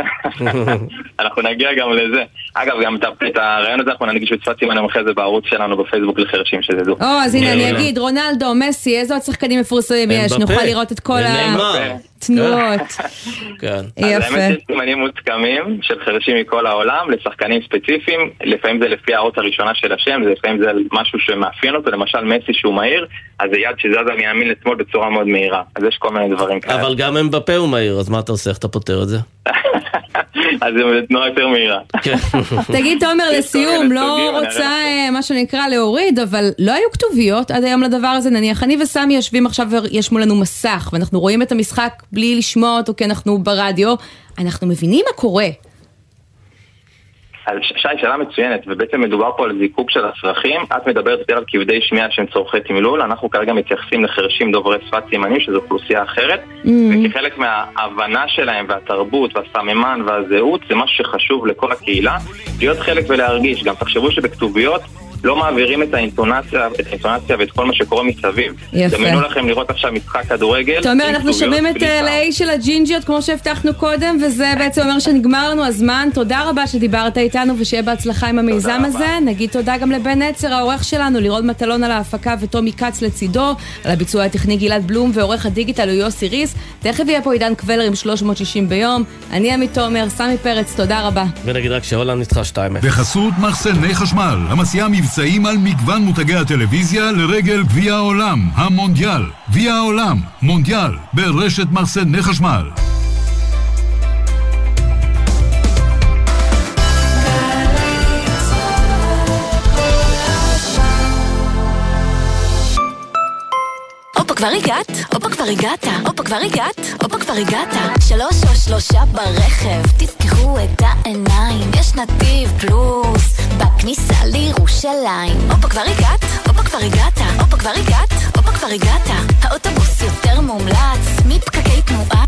אנחנו נגיע גם לזה. אגב, גם את ה- הרעיון הזה אנחנו ננגיש בשפת סימנים אחרי זה בערוץ שלנו בפייסבוק לחרשים שתדעו. או, אז הנה אני אה, אגיד, רונלדו, מסי, איזה עוד שחקנים מפורסמים יש? נוכל לראות את כל ונאמר. התנועות. כן. אז יפה. האמת שיש סימנים מוסכמים של חרשים מכל העולם לשחקנים ספציפיים, לפעמים זה לפי האות הראשונה של השם, לפעמים זה משהו שמאפיין אותו, למשל מסי שהוא מהיר, אז זה יד שזזה מימין לשמאל בצורה מאוד מהירה, אז יש כל מיני דברים כאלה, אבל גם אמבפה הוא מהיר, אז מה אתה עושה? איך אתה פותר את זה? אז זה תנועה יותר מהירה. תגיד, תומר, יש לסיום, לא רוצה, אה, מה שנקרא, להוריד, אבל לא היו כתוביות עד היום לדבר הזה. נניח, אני וסמי יושבים עכשיו ויש מולנו מסך, ואנחנו רואים את המשחק בלי לשמוע אותו כי אנחנו ברדיו, אנחנו מבינים מה קורה. אז שי, שאלה מצוינת, ובעצם מדובר פה על זיקוק של הצרכים. את מדברת יותר על כבדי שמיעה שהם צורכי תמלול, אנחנו כרגע מתייחסים לחרשים דוברי שפת סימנים, שזו אוכלוסייה אחרת, וכחלק מההבנה שלהם והתרבות והסממן והזהות, זה משהו שחשוב לכל הקהילה, להיות חלק ולהרגיש. גם תחשבו שבכתוביות לא מעבירים את האינטונציה, את האינטונציה ואת כל מה שקורה מסביב. יפה. דמיינו לכם לראות עכשיו משחק כדורגל. תומר, עם אנחנו שומעים את בלי אה, של הג'ינג'יות כמו שהבטחנו קודם, וזה בעצם אומר שנגמר לנו הזמן. תודה רבה שדיברת איתנו, ושיהיה בהצלחה עם המיזם הזה. נגיד תודה גם לבן נצר, העורך שלנו, לירון מטלון על ההפקה וטומי כץ לצידו, על הביצוע הטכני גלעד בלום ועורך הדיגיטל הוא יוסי ריס. תכף יהיה פה עידן קבלר עם 360 ביום. אני עמית תומר, סמי פרץ, תודה רבה. ונגיד רק שהולנד ניצחה 2-0. בחסות מחסני חשמל, המציעה מבצעים על מגוון מותגי הטלוויזיה לרגל גביע העולם, המונדיאל. גביע העולם, מונדיאל, ברשת מחסני חשמל. כבר הגעת, הופה כבר הגעת, הופה כבר הגעת, הופה כבר הגעת. שלוש או שלושה ברכב, תפקחו את העיניים, יש נתיב פלוס, בכניסה לירושלים. הופה כבר הגעת, הופה כבר הגעת, הופה כבר הגעת, הופה כבר הגעת. האוטובוס יותר מומלץ, מפקקי תנועה,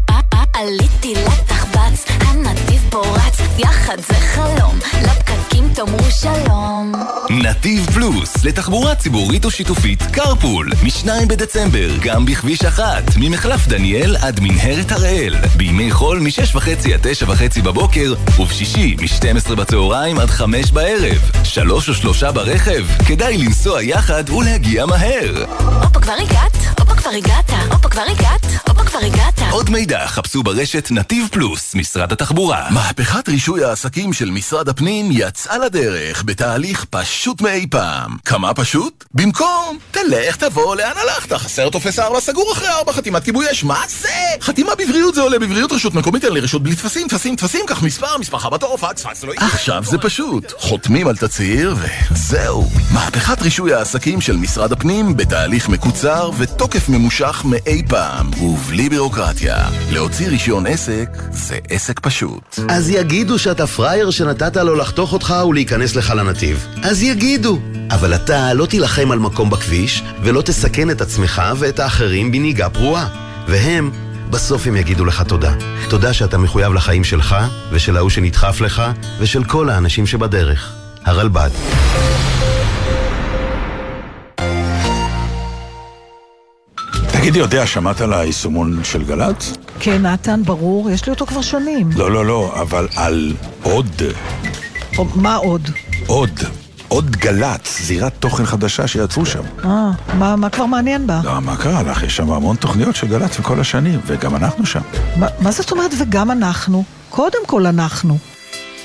עליתי לתחבץ, הנתיב פורץ, יחד זה חלום, לפקקים תאמרו שלום. נתיב פלוס, לתחבורה ציבורית או שיתופית, קרפול, מ-2 בדצמבר, גם בכביש אחת, ממחלף דניאל עד מנהרת הראל. בימי חול מ-6.5 עד 9.5 בבוקר, ובשישי מ-12 בצהריים עד 5 בערב. שלוש או שלושה ברכב, כדאי לנסוע יחד ולהגיע מהר. הופה כבר הגעת, הופה כבר הגעת, הופה כבר הגעת, הופה כבר הגעת. עוד מידע חפשו ברשת נתיב פלוס, משרד התחבורה. מהפכת רישוי העסקים של משרד הפנים יצאה לדרך בתהליך פשוט מאי פעם. כמה פשוט? במקום, תלך תבוא לאן הלכת, חסר טופס 4 סגור אחרי 4 חתימת כיבוי אש, מה זה? חתימה בבריאות זה עולה בבריאות רשות מקומית, אין לי רשות בלי טפסים, טפסים, טפסים, קח מספר, מספר בתור, פקס, פקס, לא... עכשיו זה פשוט, חותמים על תצהיר וזהו. מהפכת רישוי העסקים של משרד הפנים בתהליך מקוצר ותוקף ממושך מאי פעם, ובלי בירוקרטיה. להוציא רישיון עסק זה עסק פשוט. אז יגידו שאתה פראייר שנתת לו לחתוך אותך ולהיכנס לך לנתיב. אז יגידו. אבל אתה לא תילחם על מקום בכביש, ולא תסכן את עצמך ואת האחרים בנהיגה פרועה. והם, בסוף הם יגידו לך תודה. תודה שאתה מחויב לחיים שלך, ושל ההוא שנדחף לך, ושל כל האנשים שבדרך. הרלב"ד. תגידי, יודע, שמעת על היישומון של גל"צ? כן, נתן, ברור, יש לי אותו כבר שנים. לא, לא, לא, אבל על עוד. או, מה עוד? עוד. עוד גל"צ, זירת תוכן חדשה שיצרו שם. אה, מה, מה כבר מעניין בה? לא, מה קרה לך? יש שם המון תוכניות של גל"צ מכל השנים, וגם אנחנו שם. מה, מה זאת אומרת וגם אנחנו? קודם כל אנחנו.